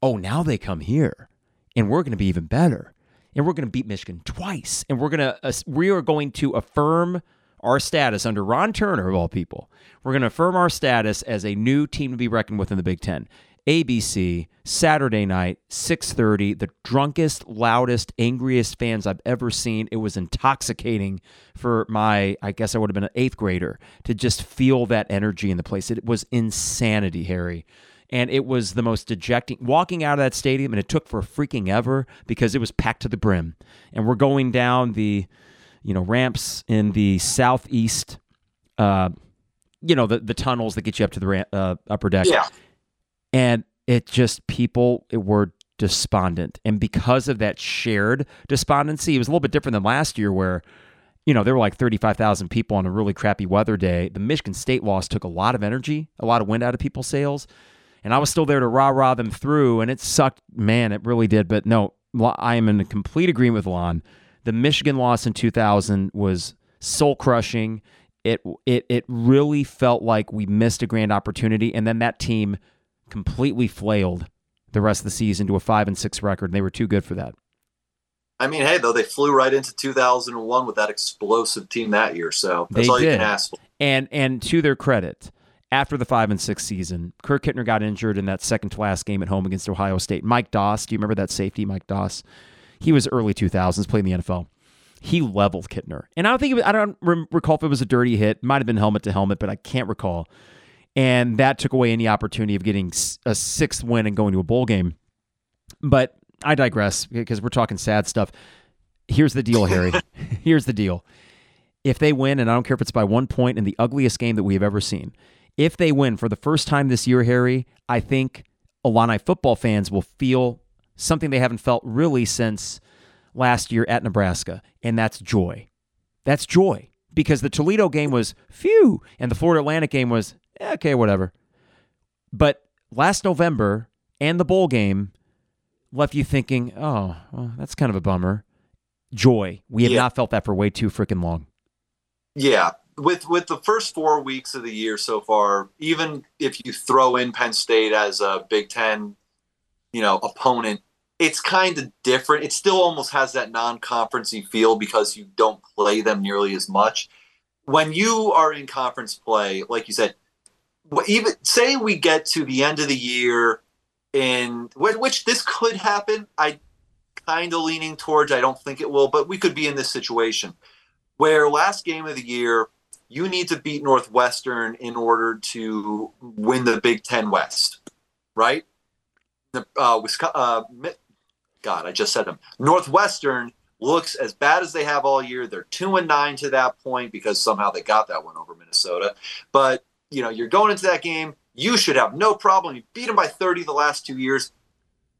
"Oh, now they come here, and we're going to be even better, and we're going to beat Michigan twice, and we're going to uh, we are going to affirm." Our status under Ron Turner, of all people, we're going to affirm our status as a new team to be reckoned with in the Big Ten. ABC, Saturday night, 6:30, the drunkest, loudest, angriest fans I've ever seen. It was intoxicating for my I guess I would have been an 8th grader to just feel that energy in the place. It was insanity, Harry. And it was the most dejecting walking out of that stadium and it took for freaking ever because it was packed to the brim. And we're going down the you know ramps in the southeast uh you know the the tunnels that get you up to the ra- uh, upper deck. Yeah. And it just people it were despondent. And because of that shared despondency, it was a little bit different than last year where you know, there were like 35,000 people on a really crappy weather day. The Michigan State loss took a lot of energy, a lot of wind out of people's sails. And I was still there to rah rah them through, and it sucked. Man, it really did. But no, I am in complete agreement with Lon. The Michigan loss in 2000 was soul crushing. It, it, it really felt like we missed a grand opportunity. And then that team completely flailed the rest of the season to a five and six record. And they were too good for that. I mean, hey, though they flew right into 2001 with that explosive team that year, so that's They all you did. can ask for. And and to their credit, after the five and six season, Kurt Kittner got injured in that second to last game at home against Ohio State. Mike Doss, do you remember that safety, Mike Doss? He was early 2000s, playing the NFL. He leveled Kittner, and I don't think it was, I don't recall if it was a dirty hit. Might have been helmet to helmet, but I can't recall. And that took away any opportunity of getting a sixth win and going to a bowl game. But I digress because we're talking sad stuff. Here's the deal, Harry. Here's the deal. If they win, and I don't care if it's by one point in the ugliest game that we have ever seen, if they win for the first time this year, Harry, I think Illini football fans will feel something they haven't felt really since last year at Nebraska, and that's joy. That's joy because the Toledo game was phew, and the Florida Atlantic game was eh, okay, whatever. But last November and the bowl game left you thinking, oh, well, that's kind of a bummer. Joy. We have Yeah. not felt that for way too freaking long. Yeah, with with the first four weeks of the year so far, even if you throw in Penn State as a Big Ten, you know, opponent, it's kind of different. It still almost has that non-conferencey feel because you don't play them nearly as much. When you are in conference play, like you said, even say we get to the end of the year, in which this could happen. I kind of leaning towards. I don't think it will, but we could be in this situation where last game of the year you need to beat Northwestern in order to win the Big Ten West, right? The uh, Wisconsin, uh, God, I just said them. Northwestern looks as bad as they have all year. They're two and nine to that point because somehow they got that one over Minnesota. But you know, you're going into that game. You should have no problem. You beat them by 30 the last two years.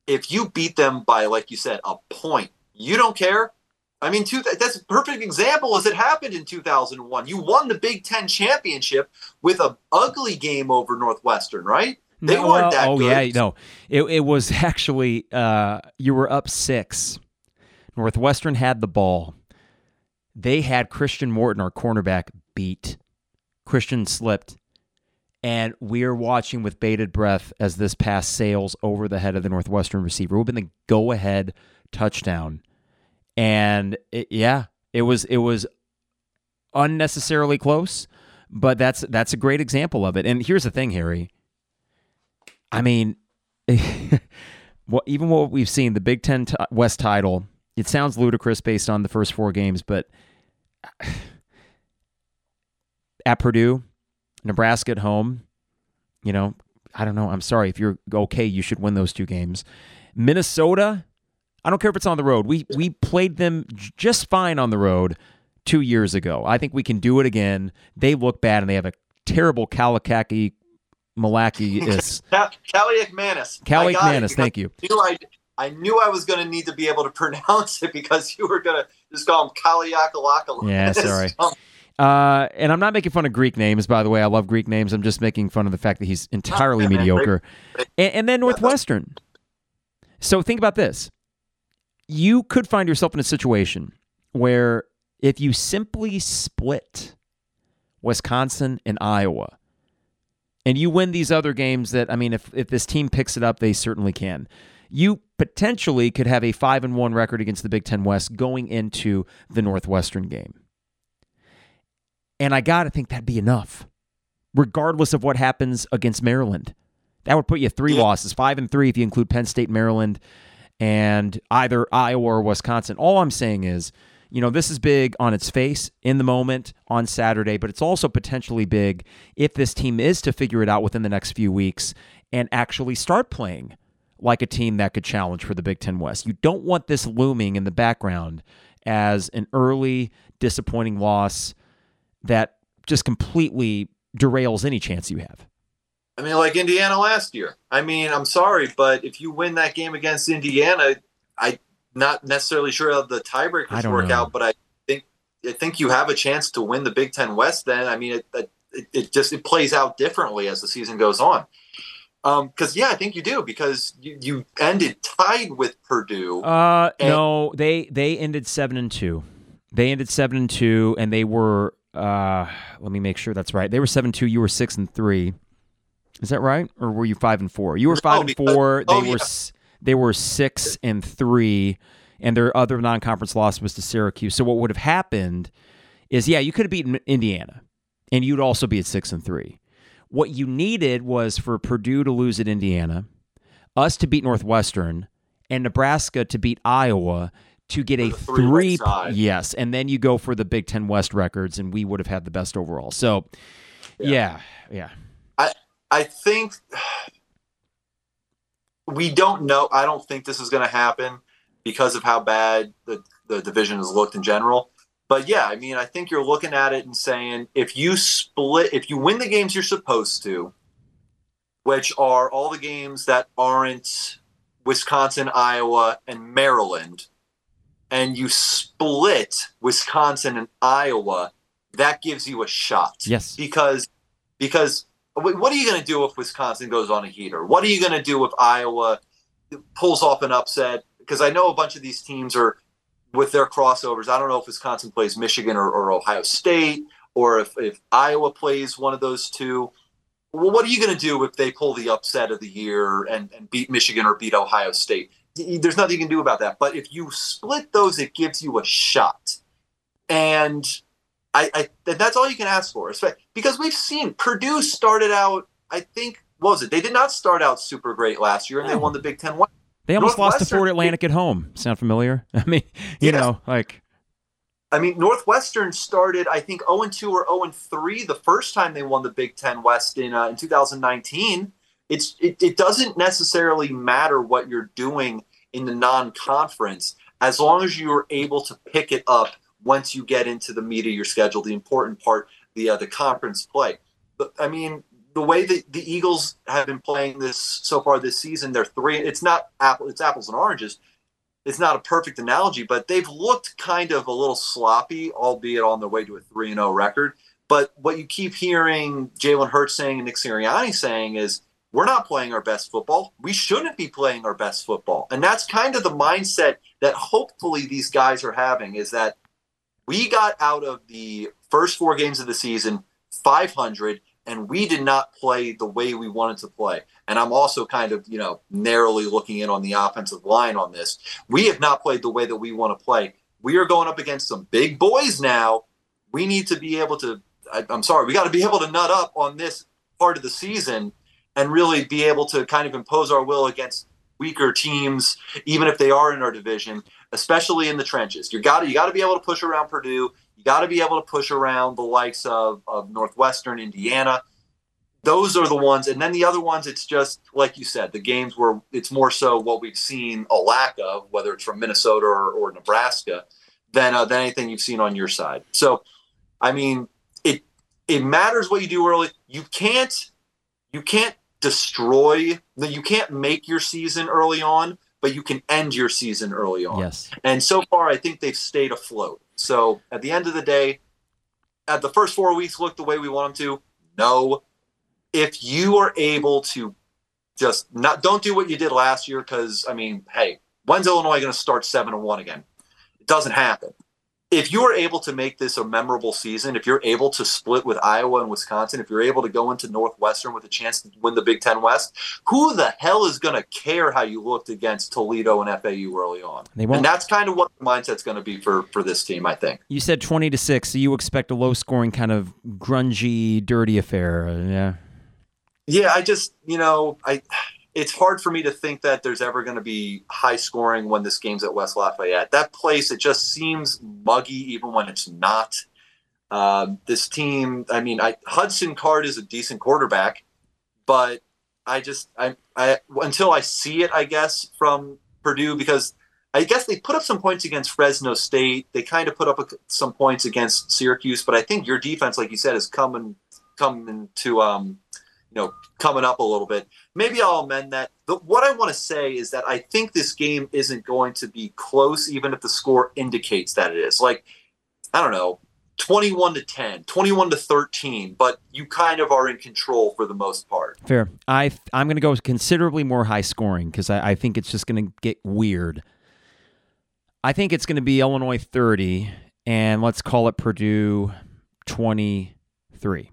If you beat them by, like you said, a point, you don't care. I mean, two, that's a perfect example as it happened in 2001. You won the Big Ten championship with an ugly game over Northwestern, right? They No, weren't well, that oh good. yeah, no, it it was actually uh, you were up six. Northwestern had the ball. They had Christian Morton, our cornerback, beat. Christian slipped, and we are watching with bated breath as this pass sails over the head of the Northwestern receiver. It would have been the go-ahead touchdown, and it, yeah, it was it was unnecessarily close, but that's that's a great example of it. And here's the thing, Harry. I mean, what even what we've seen, the Big Ten t- West title, it sounds ludicrous based on the first four games, but at Purdue, Nebraska at home, you know, I don't know. I'm sorry. If you're okay, you should win those two games. Minnesota, I don't care if it's on the road. We we played them just fine on the road two years ago. I think we can do it again. They look bad and they have a terrible Kalikaki Malaki is Cal- Kaliak Manis. Kalik I got it Manis, because thank you. I knew I, I knew I was going to need to be able to pronounce it because you were going to just call him Kaliakalaka. Yeah, sorry. Uh, and I'm not making fun of Greek names, by the way. I love Greek names. I'm just making fun of the fact that he's entirely mediocre. And, and then Northwestern. So think about this. You could find yourself in a situation where if you simply split Wisconsin and Iowa, and you win these other games that, I mean, if, if this team picks it up, they certainly can. You potentially could have a 5 and 1 record against the Big Ten West going into the Northwestern game. And I got to think that'd be enough, regardless of what happens against Maryland. That would put you three losses, five and three if you include Penn State, Maryland, and either Iowa or Wisconsin. All I'm saying is, you know, this is big on its face in the moment on Saturday, but it's also potentially big if this team is to figure it out within the next few weeks and actually start playing like a team that could challenge for the Big Ten West. You don't want this looming in the background as an early disappointing loss that just completely derails any chance you have. I mean, like Indiana last year. I mean, I'm sorry, but if you win that game against Indiana, I not necessarily sure how the tiebreakers work know. out, but I think I think you have a chance to win the Big Ten West. Then I mean, it it, it just it plays out differently as the season goes on. Um, because yeah, I think you do because you, you ended tied with Purdue. Uh, And- no, they they ended seven and two. They ended seven and two, and they were. Uh, let me make sure that's right. They were seven two. You were six and three. Is that right, or were you five and four? You were five and because- four. They oh, were yeah. s- they were six and three, and their other non-conference loss was to Syracuse. So what would have happened is, yeah, you could have beaten Indiana, and you'd also be at six and three. What you needed was for Purdue to lose at Indiana, us to beat Northwestern, and Nebraska to beat Iowa to get a three-way three. Yes, and then you go for the Big Ten West records, and we would have had the best overall. So, yeah, yeah. I I think we don't know. I don't think this is going to happen because of how bad the, the division has looked in general. But yeah, I mean, I think you're looking at it and saying if you split, if you win the games you're supposed to, which are all the games that aren't Wisconsin, Iowa, and Maryland, and you split Wisconsin and Iowa, that gives you a shot Yes. because because what are you going to do if Wisconsin goes on a heater? What are you going to do if Iowa pulls off an upset? Because I know a bunch of these teams are with their crossovers. I don't know if Wisconsin plays Michigan or, or Ohio State, or if, if Iowa plays one of those two. Well, what are you going to do if they pull the upset of the year and, and beat Michigan or beat Ohio State? There's nothing you can do about that. But if you split those, it gives you a shot. And I, I th- that's all you can ask for, because we've seen Purdue started out. I think what was it? They did not start out super great last year, and they won the Big Ten. They almost lost to Florida Atlantic at home. Sound familiar? I mean, you Yes. know, like I mean, Northwestern started I think zero and two or zero and three the first time they won the Big Ten West in uh, in 2019. It's it, it doesn't necessarily matter what you're doing in the non-conference as long as you're able to pick it up once you get into the meat of your schedule, the important part, the uh, the conference play. But I mean, the way that the Eagles have been playing this so far this season, they're three. It's not apple. It's apples and oranges. It's not a perfect analogy, but they've looked kind of a little sloppy, albeit on their way to a three and zero record. But what you keep hearing Jalen Hurts saying and Nick Sirianni saying is, we're not playing our best football. We shouldn't be playing our best football, and that's kind of the mindset that hopefully these guys are having. Is that we got out of the first four games of the season 500 and we did not play the way we wanted to play. And i'm also kind of you know narrowly looking in on the offensive line on this. We have not played the way that we want to play. We are going up against some big boys now. We need to be able to I, i'm sorry we got to be able to nut up on this part of the season and really be able to kind of impose our will against weaker teams even if they are in our division especially in the trenches. You got you got to be able to push around Purdue. You got to be able to push around the likes of, of Northwestern, Indiana. Those are the ones, and then the other ones. It's just like you said, the games where it's more so what we've seen a lack of, whether it's from Minnesota or, or Nebraska, than uh, than anything you've seen on your side. So, I mean, it it matters what you do early. You can't you can't destroy that. You can't make your season early on, but you can end your season early on. yes. And so far, I think they've stayed afloat. So at the end of the day, at the first four weeks look the way we want them to? No. If you are able to just not don't do what you did last year, because I mean, hey, when's Illinois going to start seven and one again? It doesn't happen. If you are able to make this a memorable season, if you're able to split with Iowa and Wisconsin, if you're able to go into Northwestern with a chance to win the Big Ten West, who the hell is going to care how you looked against Toledo and FAU early on? They won't. And that's kind of what the mindset's going to be for for this team, I think. You said 20 to 6, so you expect a low scoring kind of grungy, dirty affair. Yeah. Yeah, I just you know I it's hard for me to think that there's ever going to be high scoring when this game's at West Lafayette. That place, it just seems muggy even when it's not. Um, this team, I mean, I, Hudson Card is a decent quarterback, but I just, I, I, until I see it, I guess, from Purdue, because I guess they put up some points against Fresno State. They kind of put up a, some points against Syracuse, but I think your defense, like you said, is coming, coming to, um, you know, coming up a little bit. Maybe I'll amend that. But what I want to say is that I think this game isn't going to be close, even if the score indicates that it is. Like, I don't know, 21 to 10, 21 to 13, but you kind of are in control for the most part. Fair. I I'm going to go considerably more high scoring because I, I think it's just going to get weird. I think it's going to be Illinois 30, and let's call it Purdue 23.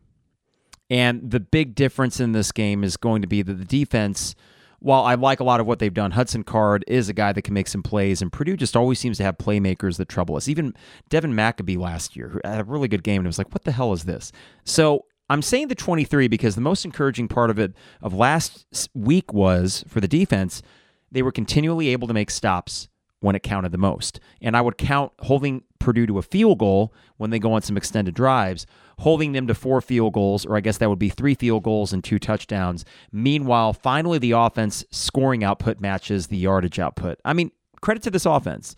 And the big difference in this game is going to be that the defense, while I like a lot of what they've done, Hudson Card is a guy that can make some plays, and Purdue just always seems to have playmakers that trouble us. Even Devin Mockobee last year had a really good game, and it was like, what the hell is this? So I'm saying the 23 because the most encouraging part of it of last week was for the defense, they were continually able to make stops when it counted the most. And I would count holding Purdue to a field goal when they go on some extended drives holding them to four field goals, or I guess that would be three field goals and two touchdowns. Meanwhile, finally, the offense scoring output matches the yardage output. I mean, credit to this offense.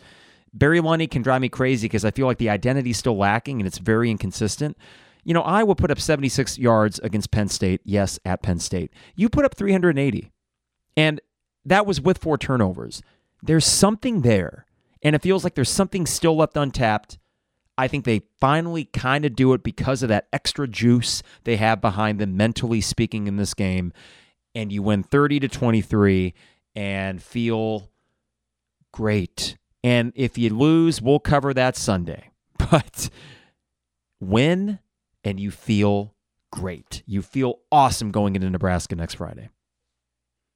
Barry Lunney can drive me crazy because I feel like the identity is still lacking and it's very inconsistent. You know, Iowa put up 76 yards against Penn State. Yes, at Penn State. You put up 380. And that was with four turnovers. There's something there. And it feels like there's something still left untapped. I think they finally kind of do it because of that extra juice they have behind them, mentally speaking, in this game. And you win 30 to 23 and feel great. And if you lose, we'll cover that Sunday. But win and you feel great. You feel awesome going into Nebraska next Friday.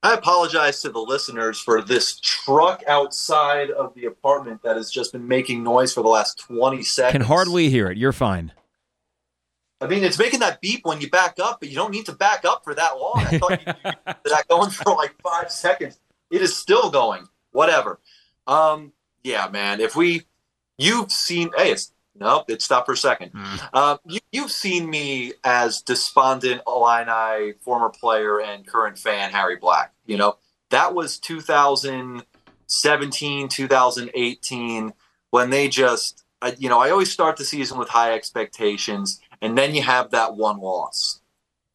I apologize to the listeners for this truck outside of the apartment that has just been making noise for the last 20 seconds. Can hardly hear it. You're fine. I mean, it's making that beep when you back up, but you don't need to back up for that long. I thought you, you that going for like five seconds. It is still going. Whatever. Um, yeah, man. If we, you've seen, hey, it's Nope, it stopped for a second. Mm. Uh, you, have seen me as despondent Illini former player and current fan Harry Black. You know that was 2017, 2018 when they just, uh, you know, I always start the season with high expectations, and then you have that one loss.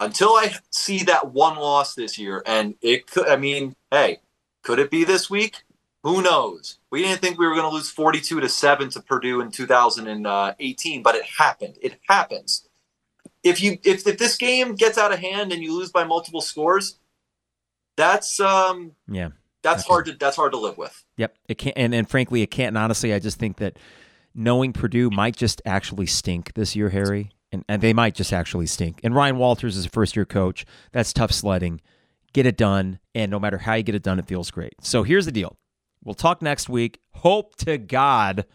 Until I see that one loss this year, and it could, I mean, hey, could it be this week? Who knows? We didn't think we were going to lose 42 to 7 to Purdue in 2018, but it happened. It happens. If you if, if this game gets out of hand and you lose by multiple scores, that's um yeah. That's hard to that's hard to live with. Yep. It can't and, and frankly it can't and honestly I just think that knowing Purdue might just actually stink this year, Harry. And, and they might just actually stink. And Ryan Walters is a first year coach. That's tough sledding. Get it done. And no matter how you get it done, it feels great. So here's the deal We'll talk next week. Hope to God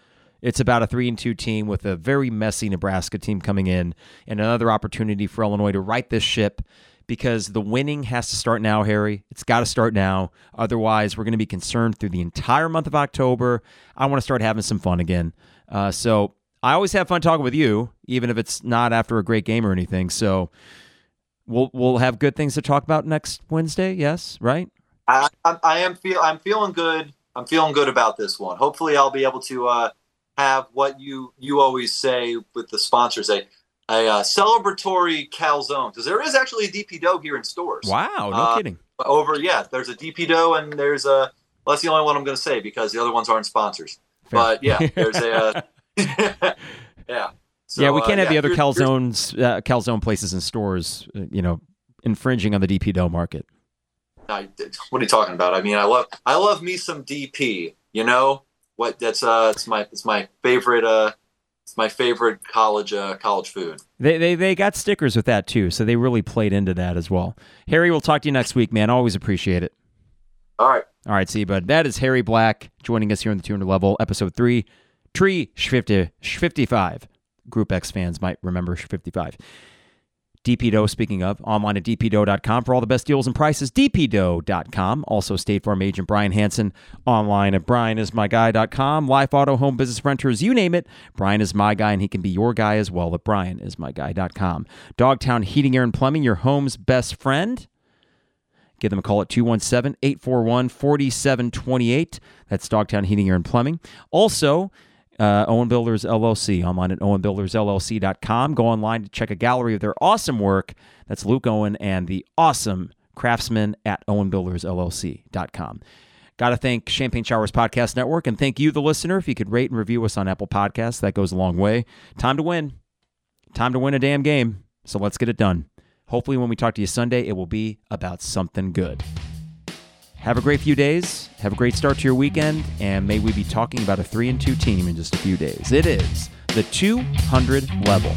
it's about a 3 and 2 team with a very messy Nebraska team coming in and another opportunity for Illinois to right this ship because the winning has to start now, Harry. It's got to start now. Otherwise, we're going to be concerned through the entire month of October. I want to start having some fun again. Uh, so I always have fun talking with you, even if it's not after a great game or anything. So we'll we'll have good things to talk about next Wednesday. Yes, right? I, I, am feel I'm feeling good. I'm feeling good about this one. Hopefully, I'll be able to uh, have what you you always say with the sponsors a a uh, celebratory calzone because there is actually a DP dough here in stores. Wow, no uh, kidding. Over, yeah, there's a DP dough and there's a. Well, that's the only one I'm going to say because the other ones aren't sponsors. Fair. But yeah, there's a. Uh, yeah. So, yeah, we can't uh, have yeah, the other calzones, uh, calzone places and stores, uh, you know, infringing on the DP dough market. I, what are you talking about? I mean, I love I love me some DP. You know what? That's uh, it's my it's my favorite uh, it's my favorite college uh, college food. They, they they got stickers with that too, so they really played into that as well. Harry, we'll talk to you next week, man. Always appreciate it. All right. All right, see you, bud. That is Harry Black joining us here on the 200 level, episode three, Tree 50, 55. Group X fans might remember 55. DP Dough, speaking of, online at dpdough.com for all the best deals and prices. dpdough.com. Also, State Farm agent Brian Hanson online at brianismyguy.com. Life, auto, home, business, renters, you name it. Brian is my guy, and he can be your guy as well at brianismyguy.com. Dogtown Heating, Air, and Plumbing, your home's best friend. Give them a call at 217 841 4728. That's Dogtown Heating, Air, and Plumbing. Also, uh, Owen Builders LLC online at owenbuildersllc.com. Go online to check a gallery of their awesome work. That's Luke Owen and the awesome craftsmen at owenbuildersllc.com. Got to thank Champagne Showers Podcast Network and thank you, the listener. If you could rate and review us on Apple Podcasts, that goes a long way. Time to win. Time to win a damn game. So let's get it done. Hopefully, when we talk to you Sunday, it will be about something good. Have a great few days. Have a great start to your weekend. And may we be talking about a 3 and 2 team in just a few days. It is the 200 level.